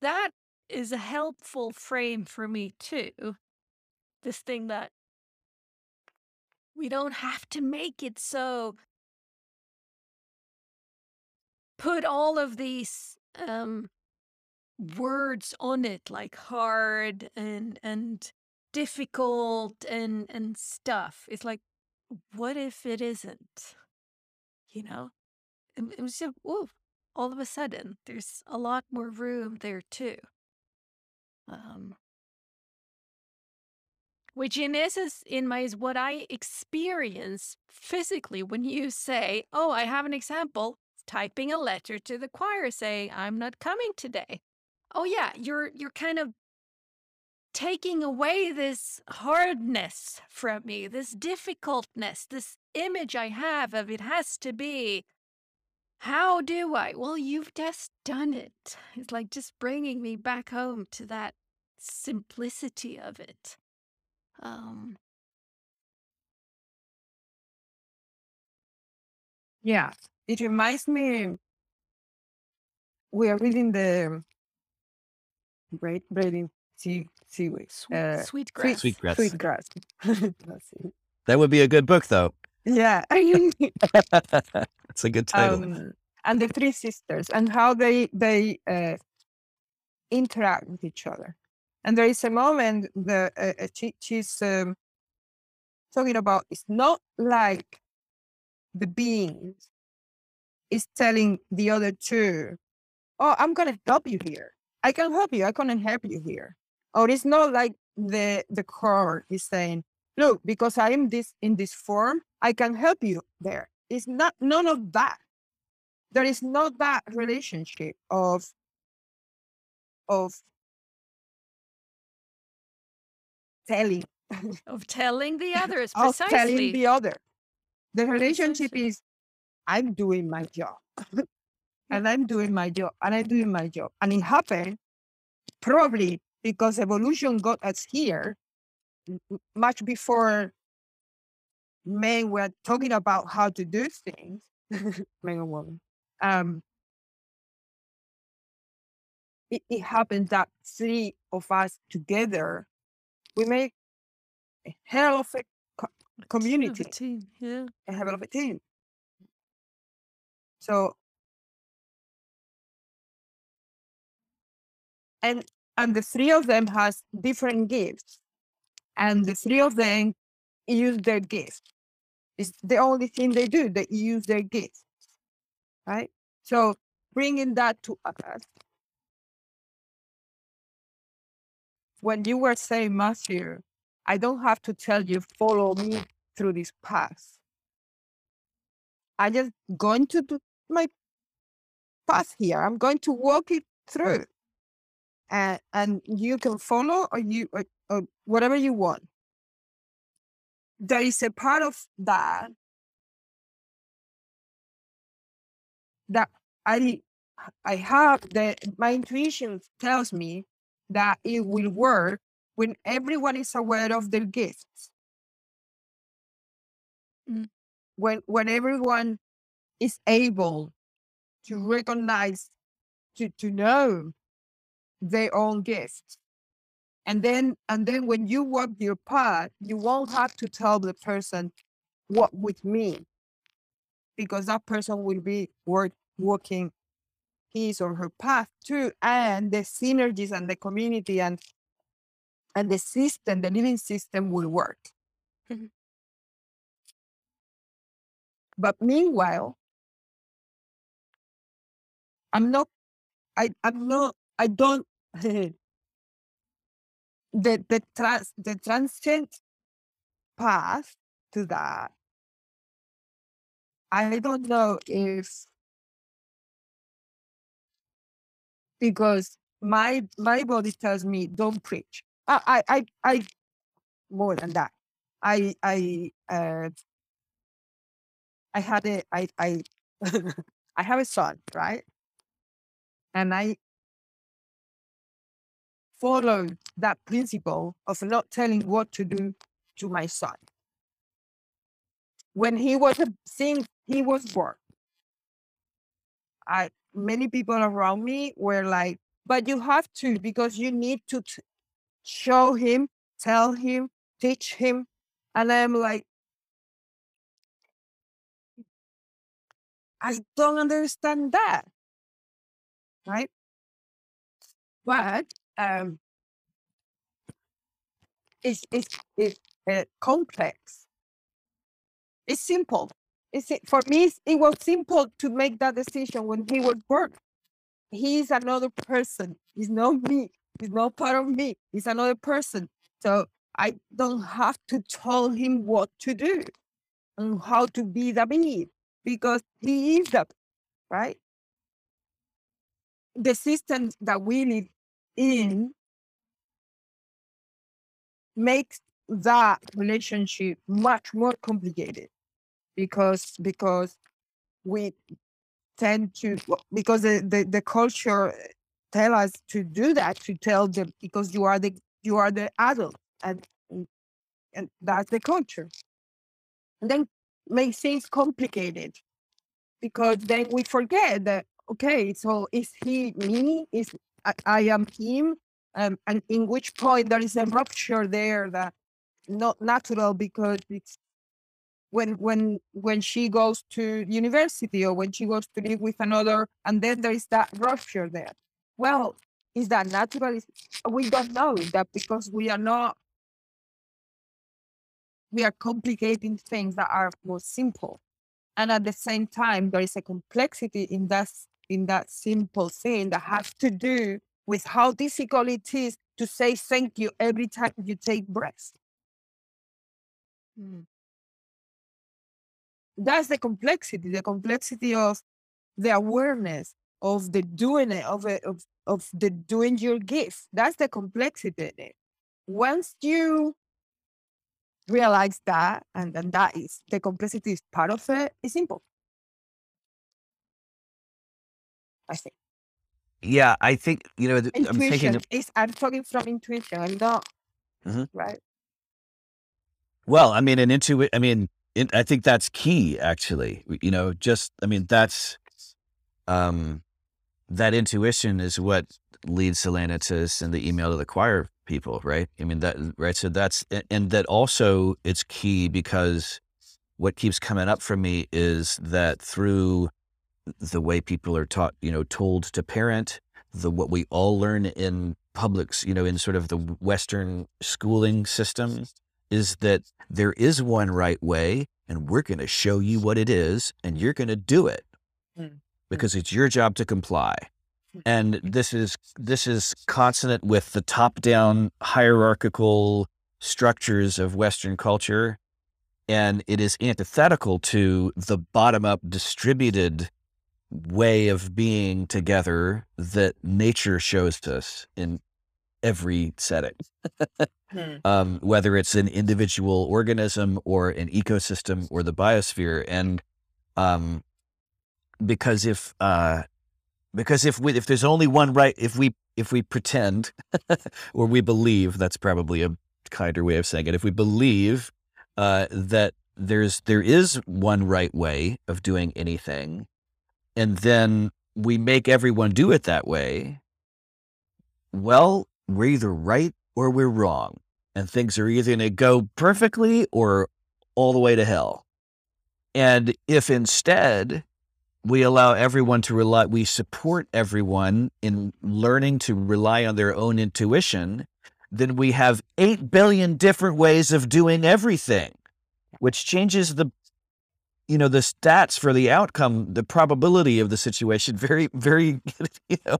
that is a helpful frame for me too. This thing that we don't have to make it so put all of these um words on it like hard and and difficult and and stuff. It's like what if it isn't? You know? It, it was just whoa, all of a sudden there's a lot more room there too. Um which in essence in my is what I experience physically when you say, "Oh, I have an example." Typing a letter to the choir saying, "I'm not coming today." Oh yeah, you're you're kind of taking away this hardness from me, this difficultness, this image I have of it has to be. How do I? Well, you've just done it. It's like just bringing me back home to that simplicity of it. Um, Yeah. It reminds me we are reading the braid braiding sea seaweed. sweet, Uh, sweet grass. Sweet grass. Sweet grass. That would be a good book, though. yeah. That's a good title. um, and the three sisters and how they they uh, interact with each other. And there is a moment the uh, uh, she, she's um, talking about it's not like the beings is telling the other two, "Oh, I'm gonna help you here. I can help you. I can help you here." Or it's not like the the core is saying, "Look, because I am this in this form, I can help you there." It's not none of that there is not that relationship of of telling of telling the others of telling precisely. the other the relationship is i'm doing my job. And i'm doing my job and i'm doing my job. And it happened probably because evolution got us here much before men were talking about how to do things. Men and women um it, it happened that three of us together we make a hell of a co- of a community. team, Yeah. a hell of a team so and and the three of them has different gifts and the three of them use their gifts. It's the only thing they do they use their gifts right? So bringing that to us when you were saying matthew i don't have to tell you follow me through this path. I just going to do my path here. I'm going to walk it through. And and you can follow or you or, or whatever you want. There is a part of that that i i have that my intuition tells me that it will work when everyone is aware of their gifts. Mm. when when everyone is able to recognize to to know their own gifts. And then and then when you walk your path you won't have to tell the person what with me because that person will be work, walking his or her path too and the synergies and the community and and the system the living system will work. Mhm. but meanwhile i'm not i i'm not i don't the the trans the transient path to that, I don't know if because my my body tells me don't preach. I I I, I more than that. I I uh, I had a I I I have a son, right? And I followed that principle of not telling what to do to my son. When he was a since he was born, I many people around me were like, "But you have to because you need to t- show him, tell him, teach him," and I'm like, I don't understand that, right? But um, it's it's it's uh, complex. It's simple. It's for me. It was simple to make that decision when he was born. He's another person. He's not me. He's not part of me. He's another person. So I don't have to tell him what to do and how to be David because he is that, right? The system that we live mm. in makes that relationship much more complicated because because we tend to because the, the, the culture tell us to do that to tell them because you are the you are the adult and and- and that's the culture. And then make things complicated because then we forget that okay so is he me? Is i, I am him? Um, and in which point there is a rupture there that not natural because it's when when when she goes to university or when she goes to live with another and then there is that rupture there. Well is that natural? Is- we don't know that because we are not we are complicating things that are more simple. And at the same time there is a complexity in that in that simple thing that has to do with how difficult it is to say thank you every time you take breath Mm. that's the complexity the complexity of the awareness of the doing it of it of, of the doing your gift. That's the complexity in it. Once you realize that and then that is the complexity is part of it it's simple i think Yeah, I think you know. th- I'm thinking. intuition is i'm talking from intuition i'm not Mhm. right well, I mean, an intuit. I mean, in, I think that's key. Actually, you know, just I mean, that's um, that intuition is what leads Helena to send the email to the choir people, right? I mean, that right. So that's and that also it's key because what keeps coming up for me is that through the way people are taught, you know, told to parent, the what we all learn in publics, you know, in sort of the Western schooling system, is that there is one right way, and we're going to show you what it is, and you're going to do it Mm. because it's your job to comply. And this is this is consonant with the top-down hierarchical structures of Western culture, and it is antithetical to the bottom-up distributed way of being together that nature shows us in every setting um, whether it's an individual organism or an ecosystem or the biosphere. And um, because if uh, because if we if there's only one right, if we if we pretend or we believe, that's probably a kinder way of saying it. If we believe uh, that there's there is one right way of doing anything, and then we make everyone do it that way, well, we're either right or we're wrong and things are either going to go perfectly or all the way to hell. And if instead we allow everyone to rely, we support everyone in learning to rely on their own intuition, then we have 8 billion different ways of doing everything, which changes the you know the stats for the outcome the probability of the situation very very you know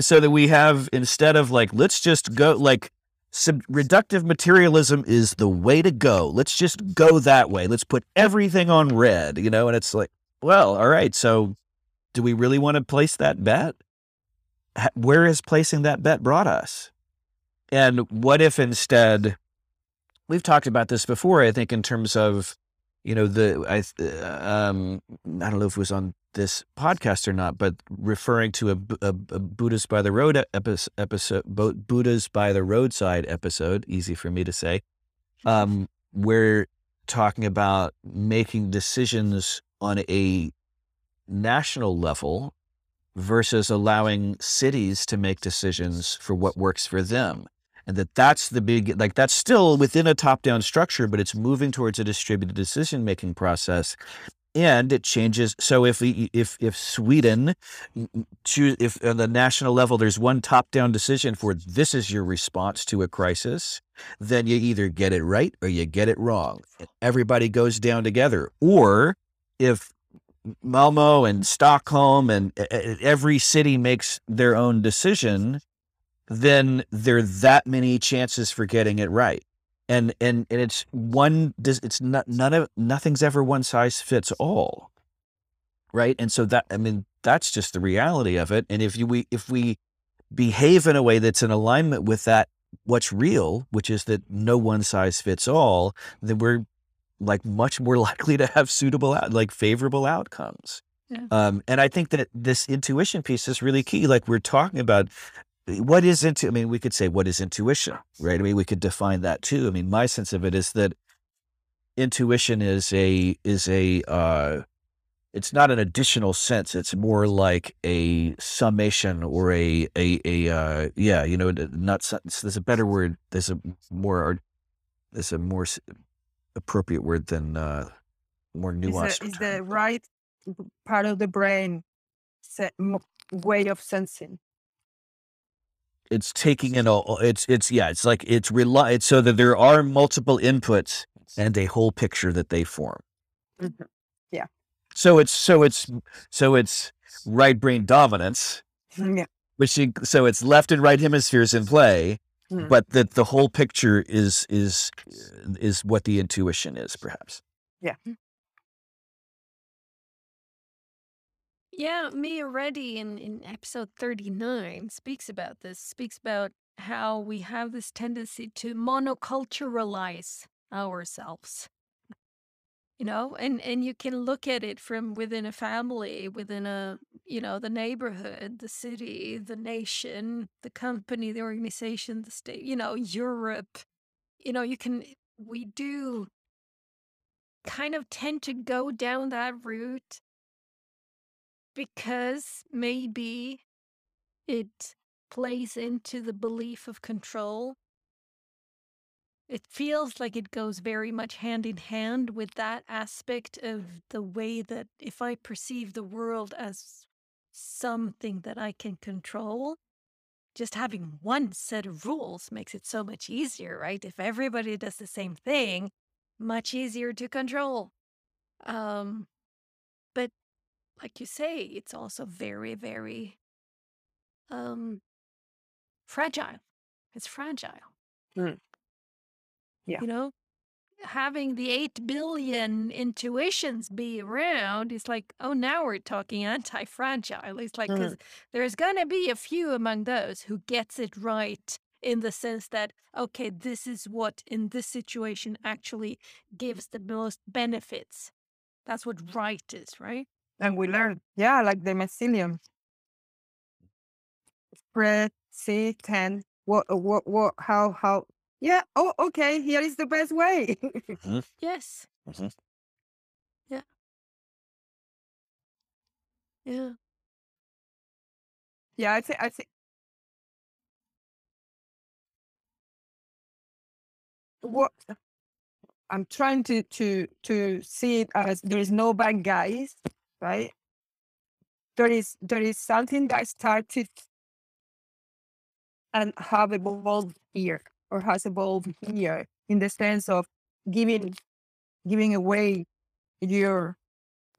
so that we have instead of like let's just go like sub- reductive materialism is the way to go. Let's just go that way. Let's put everything on red, you know? And it's like, well, all right. So do we really want to place that bet? Where has placing that bet brought us? And what if instead, we've talked about this before, I think, in terms of, you know, the, I, um, I don't know if it was on this podcast or not, but referring to a, a, a Buddhist by the road episode, episode, Buddha's by the roadside episode, easy for me to say, um, we're talking about making decisions on a national level versus allowing cities to make decisions for what works for them and that that's the big like that's still within a top down structure but it's moving towards a distributed decision making process and it changes so if if if sweden choose if on the national level there's one top down decision for this is your response to a crisis then you either get it right or you get it wrong everybody goes down together. Or if malmo and stockholm and every city makes their own decision then there are that many chances for getting it right. And and and it's one it's not none of nothing's ever one size fits all. Right? And so that i mean that's just the reality of it. And if you we if we behave in a way that's in alignment with that what's real which is that no one size fits all then we're like much more likely to have suitable like favorable outcomes. Yeah. um, and i think that this intuition piece is really key. Like we're talking about what is into i mean we could say what is intuition right? I mean we could define that too. I mean my sense of it is that intuition is a is a uh it's not an additional sense. It's more like a summation or a a a uh yeah you know not there's a better word there's a more there's a more appropriate word than uh more nuanced is, the right part of the brain way of sensing it's taking in all it's it's yeah it's like it's rely it's so that there are multiple inputs and a whole picture that they form. Mm-hmm. yeah. So it's so it's so it's right brain dominance mm, yeah. which so it's left and right hemispheres in play mm. but that the whole picture is is is what the intuition is perhaps. Yeah Yeah, Mia Reddy in, in episode 39 speaks about this, speaks about how we have this tendency to monoculturalize ourselves. You know, and, and you can look at it from within a family, within a, you know, the neighborhood, the city, the nation, the company, the organization, the state, you know, Europe. You know, you can, we do kind of tend to go down that route because maybe it plays into the belief of control. It feels like it goes very much hand in hand with that aspect of the way that if I perceive the world as something that I can control, just having one set of rules makes it so much easier, right? If everybody does the same thing, much easier to control. Um, like you say, it's also very, very um fragile. It's fragile. Mm. Yeah. You know, having the 8 billion intuitions be around is like, oh, now we're talking anti fragile. It's like, because mm. there's going to be a few among those who gets it right in the sense that, okay, this is what in this situation actually gives the most benefits. That's what right is, right? And we learn, yeah, like the mycelium. Spread, see, ten. What, uh, what, what, how, how. Yeah. Oh, okay. Here is the best way. Mhm, Yes. mhm. Yeah. Yeah. yeah, I think, I think. What I'm trying to to to see it as there is no bad guys right? There is there is something that started and have evolved here or has evolved here in the sense of giving giving away your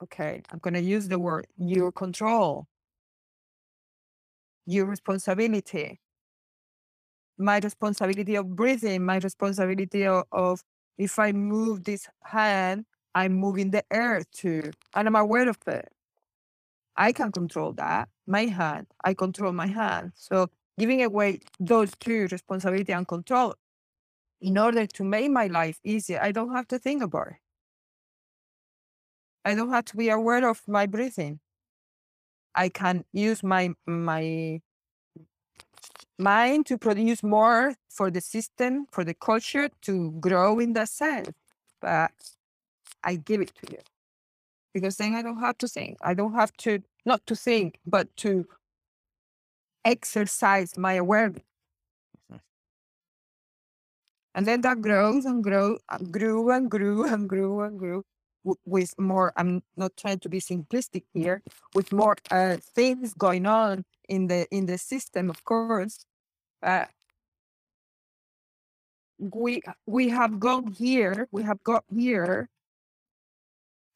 okay, I'm gonna use the word your control, your responsibility. my responsibility of breathing, my responsibility of, of if I move this hand, I'm moving the air too, and I'm aware of it. I can control that. My hand, I control my hand. So giving away those two, responsibility and control, in order to make my life easier, I don't have to think about it. I don't have to be aware of my breathing. I can use my my mind to produce more for the system, for the culture to grow in that sense. But I give it to you because then I don't have to think. I don't have to not to think, but to exercise my awareness. And then that grows and grows and grew and grew and grew and grew with more. I'm not trying to be simplistic here. With more uh, things going on in the in the system, of course. Uh, we we have gone here. We have got here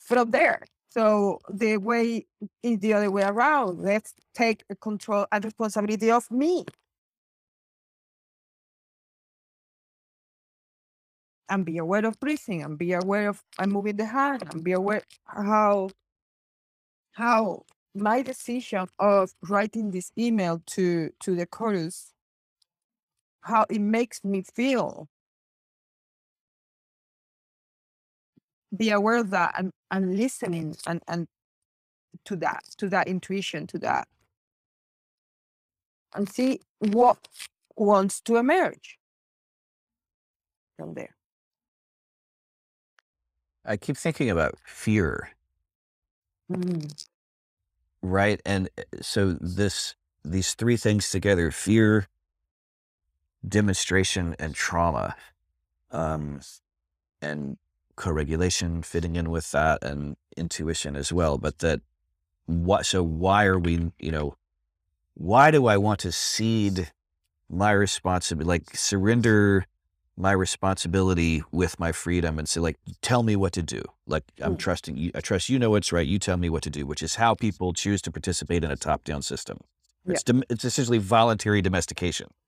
from there. So the way is the other way around. Let's take control and responsibility of me. And be aware of breathing and be aware of I'm moving the hand and be aware how how my decision of writing this email to to the chorus how it makes me feel be aware of that and, and listening and, and to that, to that intuition, to that. And see what wants to emerge from there. I keep thinking about fear. Mm. Right. And eh, so this these three things together, fear, demonstration, and trauma. Um, and co-regulation fitting in with that and intuition as well but that what so why are we you know why do i want to cede my responsibility like surrender my responsibility with my freedom and say like tell me what to do like i'm mm. trusting you i trust you know what's right you tell me what to do which is how people choose to participate in a top-down system it's, yeah. it's essentially voluntary domestication Hmm.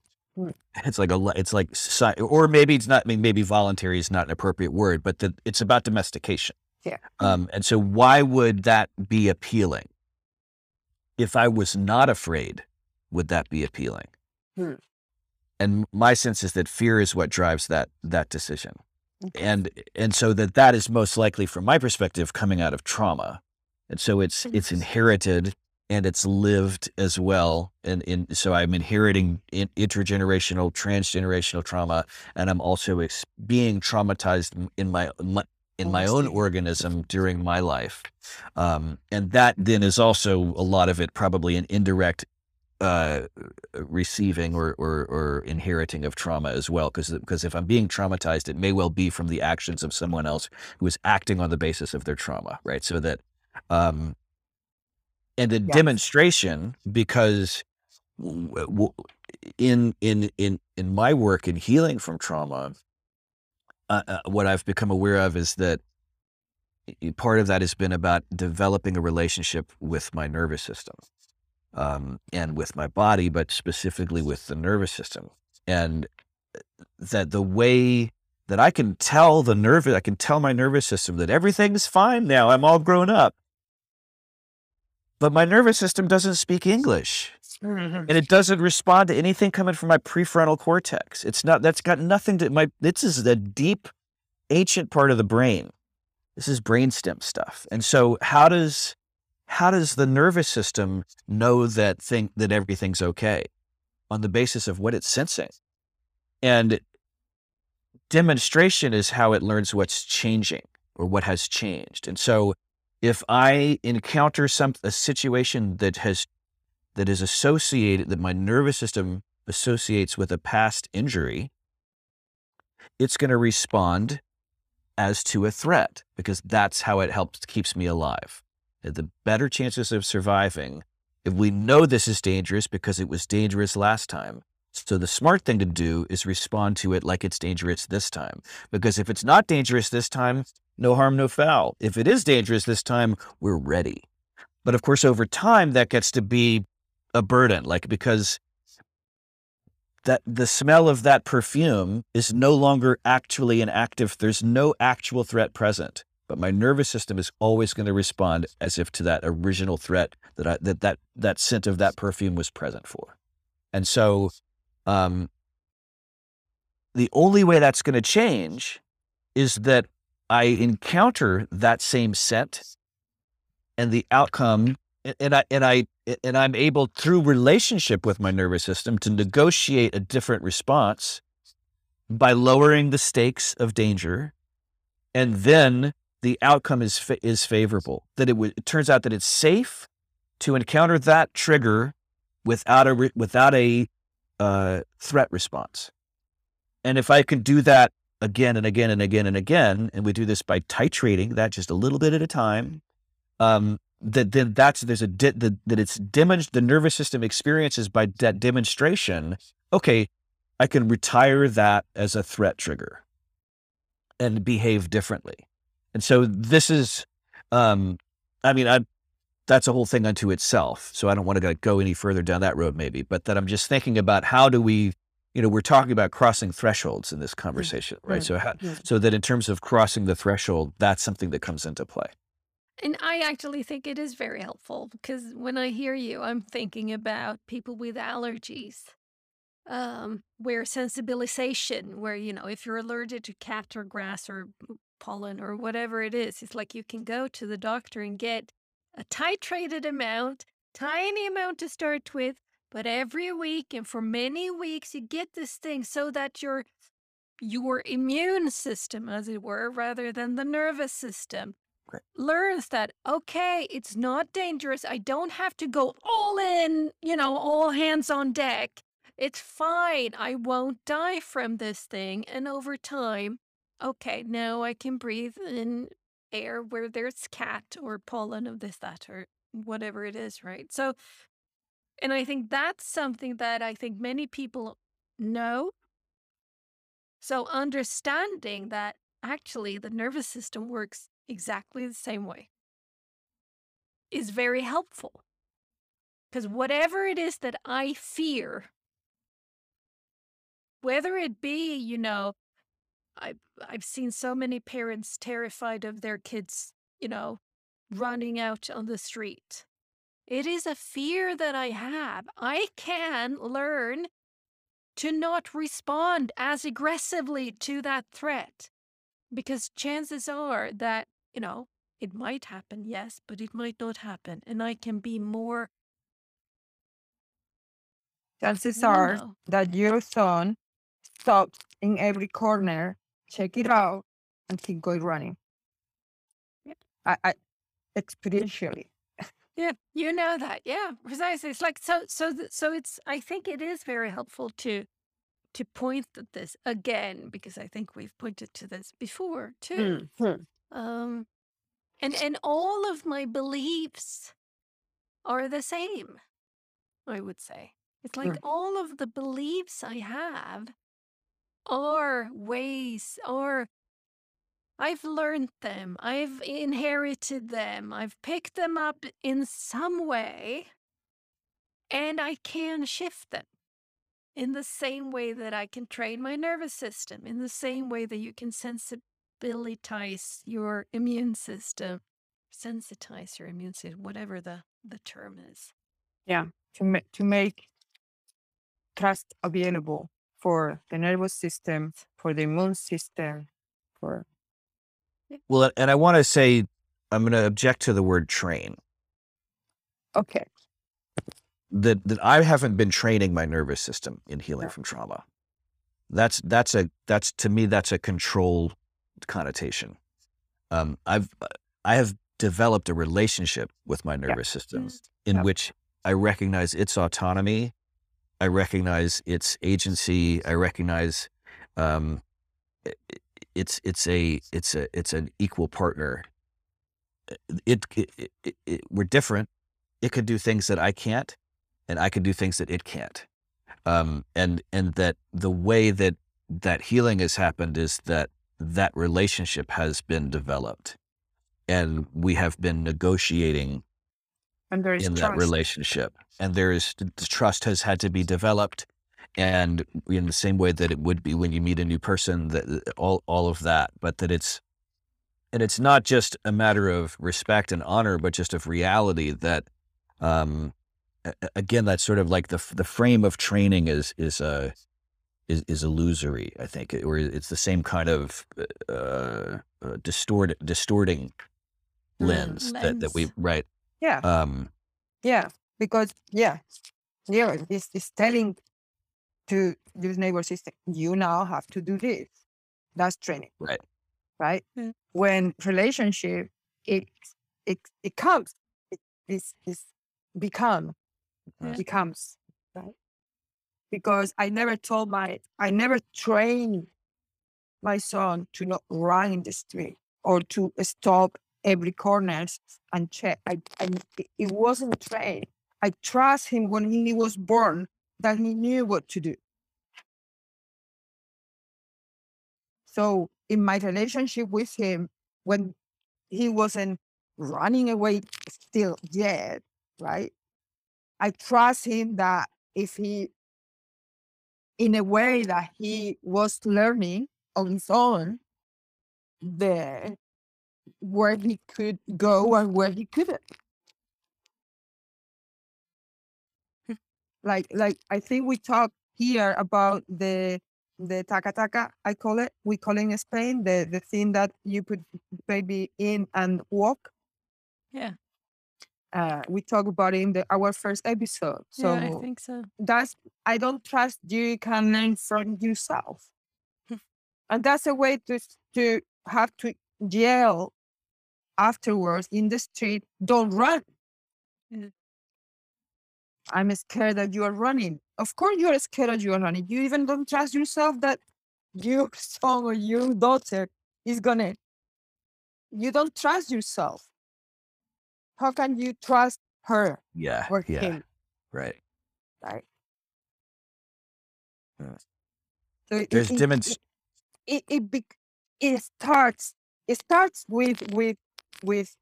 It's like a, it's like, society, or maybe it's not, I mean, maybe voluntary is not an appropriate word, but the, it's about domestication. Yeah. Um, and so why would that be appealing? If I was not afraid, would that be appealing? Hmm. And my sense is that fear is what drives that, that decision. Okay. And, and so that that is most likely from my perspective coming out of trauma. And so it's, it's inherited and it's lived as well. And in, so I'm inheriting in, intergenerational, transgenerational trauma, and I'm also ex- being traumatized in my, my in my own organism during my life. Um, and that then is also a lot of it probably an indirect uh, receiving or, or, or, inheriting of trauma as well. Because because if I'm being traumatized, it may well be from the actions of someone else who is acting on the basis of their trauma, right? So that um, and the yes. demonstration because in in in in my work in healing from trauma uh, uh, what i've become aware of is that part of that has been about developing a relationship with my nervous system um, and with my body but specifically with the nervous system and uh, that the way that i can tell the nervous i can tell my nervous system that everything's fine now i'm all grown up but my nervous system doesn't speak English. And it doesn't respond to anything coming from my prefrontal cortex. It's not, that's got nothing to, my, this is the deep, ancient part of the brain. This is brainstem stuff. And so how does, how does the nervous system know that think that everything's okay on the basis of what it's sensing? And demonstration is how it learns what's changing or what has changed. And so if I encounter some a situation that has that is associated that my nervous system associates with a past injury, it's going to respond as to a threat because that's how it helps keeps me alive. The better chances of surviving if we know this is dangerous because it was dangerous last time. So the smart thing to do is respond to it like it's dangerous this time. Because if it's not dangerous this time, no harm, no foul. If it is dangerous this time, we're ready. But of course, over time, that gets to be a burden, like because that the smell of that perfume is no longer actually an active, there's no actual threat present. But my nervous system is always going to respond as if to that original threat that I, that, that that scent of that perfume was present for. And so um, the only way that's going to change is that I encounter that same scent and the outcome and I and I and I'm able through relationship with my nervous system to negotiate a different response by lowering the stakes of danger and then the outcome is is favorable. That it, w- it turns out that it's safe to encounter that trigger without a re- without a uh, threat response. And if I can do that again and again and again and again and we do this by titrating that just a little bit at a time um, that then that's there's a di- the, that it's demonst- the nervous system experiences by that demonstration okay i can retire that as a threat trigger and behave differently. And so this is um i mean i that's a whole thing unto itself so i don't want to go any further down that road maybe but that i'm just thinking about how do we you know we're talking about crossing thresholds in this conversation right, right. so how, so that in terms of crossing the threshold that's something that comes into play and I actually think it is very helpful because when I hear you, I'm thinking about people with allergies, um, where sensibilization, where, you know, if you're allergic to cat or grass or pollen or whatever it is, it's like you can go to the doctor and get a titrated amount, tiny amount to start with, but every week and for many weeks you get this thing so that your your immune system, as it were, rather than the nervous system, learns that okay it's not dangerous. I don't have to go all in you know all hands on deck. It's fine. I won't die from this thing. And over time okay now i can breathe in air where there's cat or pollen of this that or whatever it is right? So and i think that's something that i think many people know so understanding that actually the nervous system works exactly the same way is very helpful. Because whatever it is that I fear, whether it be, you know, I've, I've seen so many parents terrified of their kids, you know, running out on the street. It is a fear that I have. I can learn to not respond as aggressively to that threat because chances are that you know, it might happen, yes, but it might not happen. And I can be more, Chances are know. that your son stops in every corner, check it out, and keep going running. Yeah. I, I experientially. Yeah, you know that. Yeah, precisely. It's like so. So, th- so it's. I think it is very helpful to to point at this again because I think we've pointed to this before too. Mhm. Um, and and all of my beliefs are the same. I would say it's like Mm. all of the beliefs I have are ways, or I've learned them, I've inherited them, I've picked them up in some way, and I can shift them in the same way that I can train my nervous system, in the same way that you can sensi- abilitize your immune system, sensitize your immune system, whatever the, the term is. Yeah, to ma- to make trust available for the nervous system, for the immune system, for Well, and I want to say, I'm going to object to the word train. okay, That that I haven't been training my nervous system in healing Yeah. from trauma. That's that's a that's to me that's a control connotation. Um, I've I have developed a relationship with my yeah, nervous system in yeah, which I recognize its autonomy, I recognize its agency, I recognize um, it's it's a it's a it's an equal partner. It, it, it, it, it we're different. It could do things that I can't, and I can do things that it can't. Um, and and that the way that that healing has happened is that that relationship has been developed and we have been negotiating and there is in that relationship and there is the trust has had to be developed and in the same way that it would be when you meet a new person, that all all of that, but that it's and it's not just a matter of respect and honor, but just of reality that um, again, that's sort of like the the frame of training is is a is, is illusory. I think, or it's the same kind of uh, uh, distort distorting lens, mm, that that we right. Yeah. Um. Yeah, because yeah, yeah, this is telling to this neighbor system, you now have to do this. That's training. Right. Right. Mm. When relationship, it it it comes, it is is become yeah. becomes right because i never told my i never trained my son to not run in the street or to stop every corner and check I, I it wasn't trained i trust him when he was born that he knew what to do so in my relationship with him when he wasn't running away still yet right I trust him that if he, in a way that he was learning on his own, the where he could go and where he couldn't. Like like I think we talked here about the the taca taca, I call it. We call it in Spain the the thing that you put baby in and walk. Yeah uh, we talked about in the our first episode. So yeah, I think so. That's I don't trust you can learn from yourself, and that's a way to to have to yell afterwards in the street. Don't run. Mm. I'm scared that you are running. Of course, you are scared that you are running. You even don't trust yourself that your son or your daughter is gonna. You don't trust yourself how can you trust her Yeah. or Yeah. him, Right. right? Yeah. So There's it demonst- it, it, it, it starts it starts with with with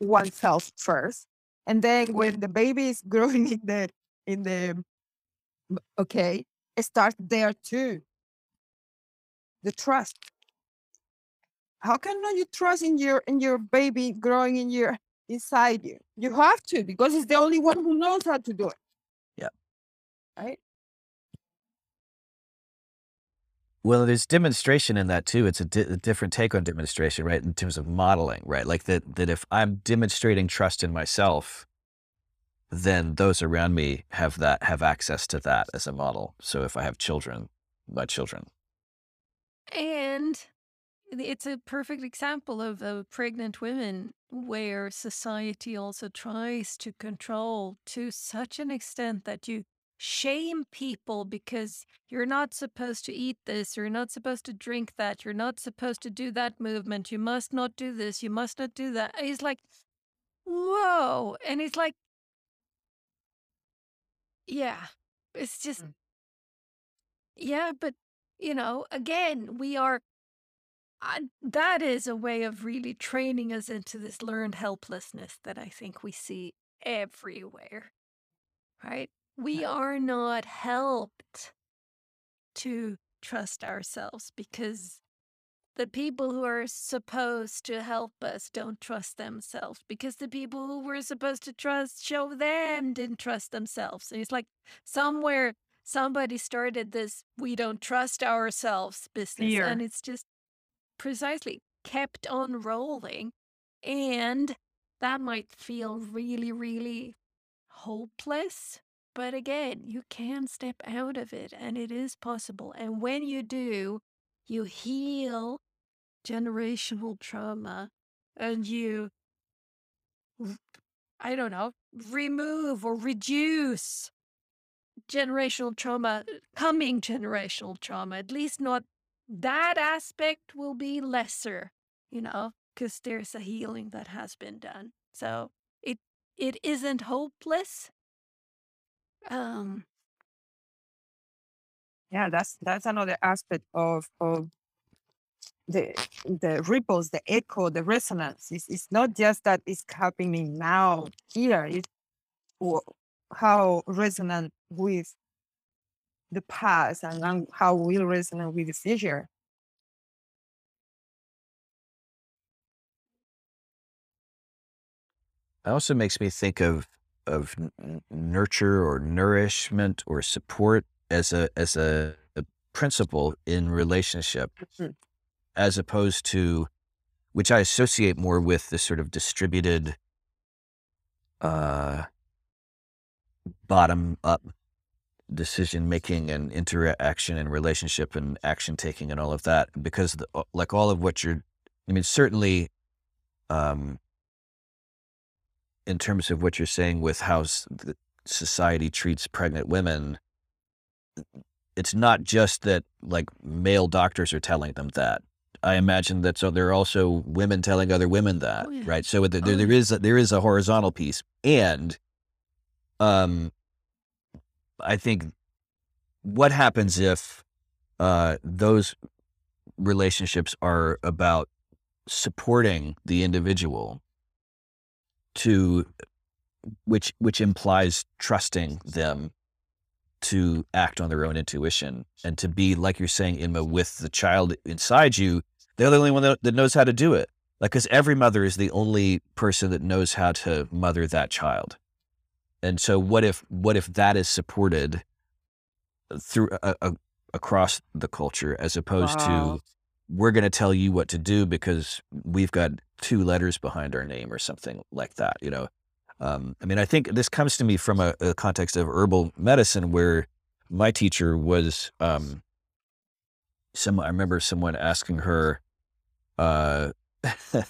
oneself first, and then when the baby is growing in the in the okay, it starts there too. The trust. How can not you trust in your in your baby growing in your inside you. You have to because it's the only one who knows how to do it. Yeah. Right? Well, there's demonstration in that too. It's a, di- a, different take on demonstration, right? In terms of modeling, right? Like that, that if I'm demonstrating trust in myself, then those around me have that, have access to that as a model. So if I have children, my children. And it's a perfect example of uh, pregnant women where society also tries to control to such an extent that you shame people because you're not supposed to eat this, you're not supposed to drink that, you're not supposed to do that movement, you must not do this, you must not do that. He's like, whoa. And he's like, yeah, it's just, mm. yeah, but, you know, again, we are that is a way of really training us into this learned helplessness that I think we see everywhere. Right? We are not helped to trust ourselves because the people who are supposed to help us don't trust themselves because the people who we're supposed to trust show them didn't trust themselves. And it's like somewhere somebody started this we don't trust ourselves business. Fear. And it's just precisely kept on rolling. And that might feel really, really hopeless. But again, you can step out of it and it is possible. And when you do, you heal generational trauma and you, I don't know, remove or reduce generational trauma, uh, coming generational trauma, at least not that aspect will be lesser, you know, because there's a healing that has been done. So it it isn't hopeless. Um yeah, that's that's another aspect of of the the ripples, the echo, the resonance. It's, it's not just that it's happening now here. It's how resonant with the past and, and how we resonate with the future. It also makes me think of of nurture or nourishment or support as a as a, a principle in relationship, mm-hmm. as opposed to which I associate more with the sort of distributed uh, bottom up decision making and interaction and relationship and action taking and all of that because the, like all of what you're i mean certainly um in terms of what you're saying with how society treats pregnant women it's not just that like male doctors are telling them that. I imagine that so there are also women telling other women that oh, yeah. right? So there, oh, there is a, there is a horizontal piece. And um I think what happens if uh, those relationships are about supporting the individual to which which implies trusting them to act on their own intuition and to be like you're saying Inma with the child inside you they're the only one that, that knows how to do it like because every mother is the only person that knows how to mother that child and so what if what if that is supported through a, a, across the culture as opposed wow. to we're going to tell you what to do because we've got two letters behind our name or something like that you know? Um, i mean i think this comes to me from a, a, context of herbal medicine where my teacher was um, some i remember someone asking her uh,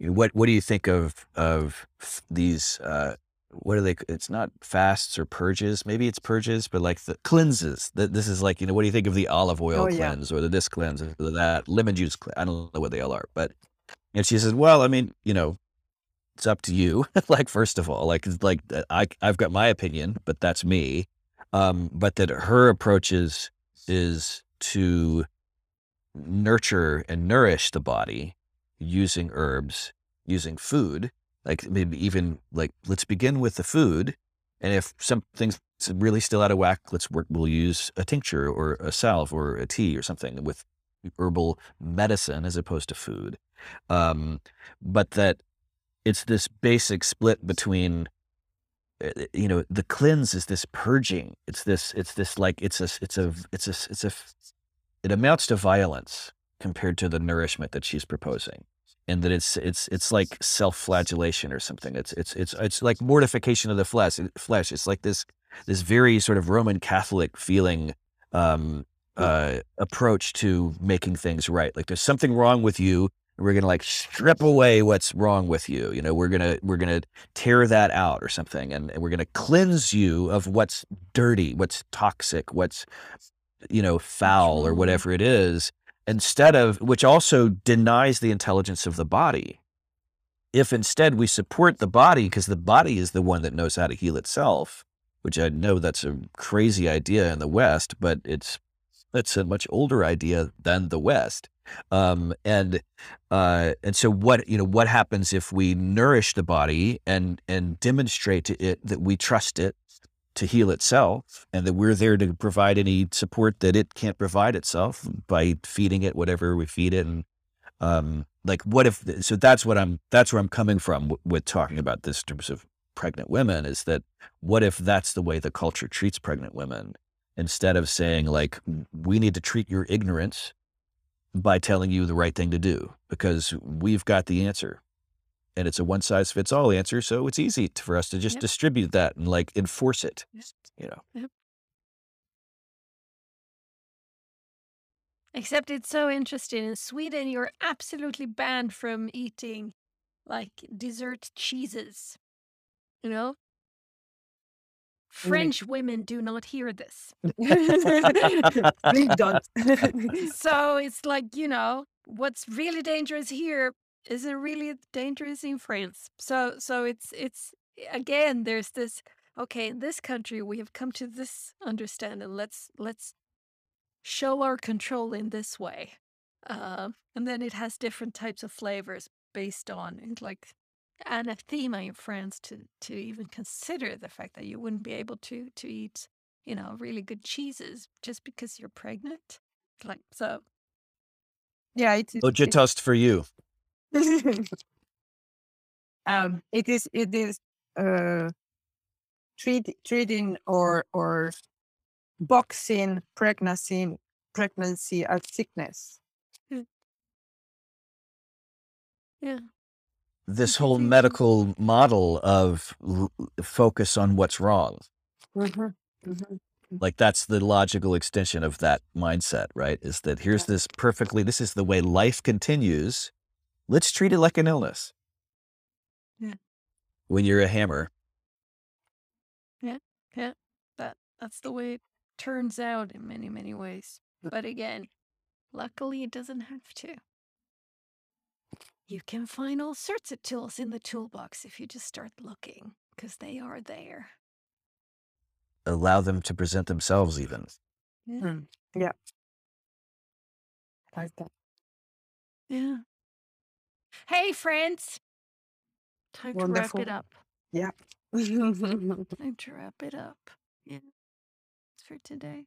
what what do you think of of these uh, what are they? It's not fasts or purges. Maybe it's purges, but like the cleanses. That this is like you know, what do you think of the olive oil oh, cleanse yeah. or the this cleanse or that lemon juice? Cleanse? I don't know what they all are, but and she says, well, I mean, you know, it's up to you. like first of all, like like I I've got my opinion, but that's me. Um, but that her approach is is to nurture and nourish the body using herbs, using food like maybe even like let's begin with the food and if something's really still out of whack let's work we'll use a tincture or a salve or a tea or something with herbal medicine as opposed to food. Um, but that it's this basic split between eh, eh, you know the cleanse is this purging. It's this it's this like it's a it's a it's a it's a it amounts to violence compared to the nourishment that she's proposing and that it's it's it's like self-flagellation or something. It's it's it's it's like mortification of the flesh. Flesh. It's like this this very sort of Roman Catholic feeling um, uh, approach to making things right. Like there's something wrong with you. We're gonna like strip away what's wrong with you. You know, we're gonna we're gonna tear that out or something, and, and we're gonna cleanse you of what's dirty, what's toxic, what's you know foul or whatever it is instead of, which also denies the intelligence of the body. If instead we support the body, because the body is the one that knows how to heal itself, which I know that's a crazy idea in the West, but it's that's a much older idea than the West. Um, and uh, and so what you know what happens if we nourish the body and and demonstrate to it that we trust it to heal itself and that we're there to provide any support that it can't provide itself by feeding it whatever we feed it. And um, like what if so that's what i'm that's where i'm coming from with talking about this in terms of pregnant women is that what if that's the way the culture treats pregnant women? Instead of saying like we need to treat your ignorance by telling you the right thing to do because we've got the answer and it's a one size fits all answer. So it's easy to, for us to just yep. distribute that and like enforce it, you know. Yep. Except it's so interesting. In Sweden, you're absolutely banned from eating like dessert cheeses. You know? Mm. French women do not hear this. Please don't. so it's like, you know, what's really dangerous here isn't really dangerous in France. So so it's it's again there's this okay in this country we have come to this understanding. Let's let's show our control in this way. Uh, and then it has different types of flavors based on like anathema in France to to even consider the fact that you wouldn't be able to to eat you know, really good cheeses just because you're pregnant. Like, so Yeah, it is. Oja It, toast for you. um, it is. It is. Uh, treat, treating or or boxing pregnancy pregnancy as sickness. Mm. yeah, This whole medical model of l- focus on what's wrong. Mhm, mhm. Like that's the logical extension of that mindset, right? Is that here's this perfectly, this is the way life continues. Let's treat it like an illness. Yeah. When you're a hammer, Yeah, yeah. that that's the way it turns out in many many ways. But again, luckily it doesn't have to. You can find all sorts of tools in the toolbox if you just start looking, because they are there. allow them to present themselves even. Mm, Yeah. Like that. Yeah. Hey, friends. Time to wrap it up. Yeah. Time to wrap it up. Yeah. It's for today.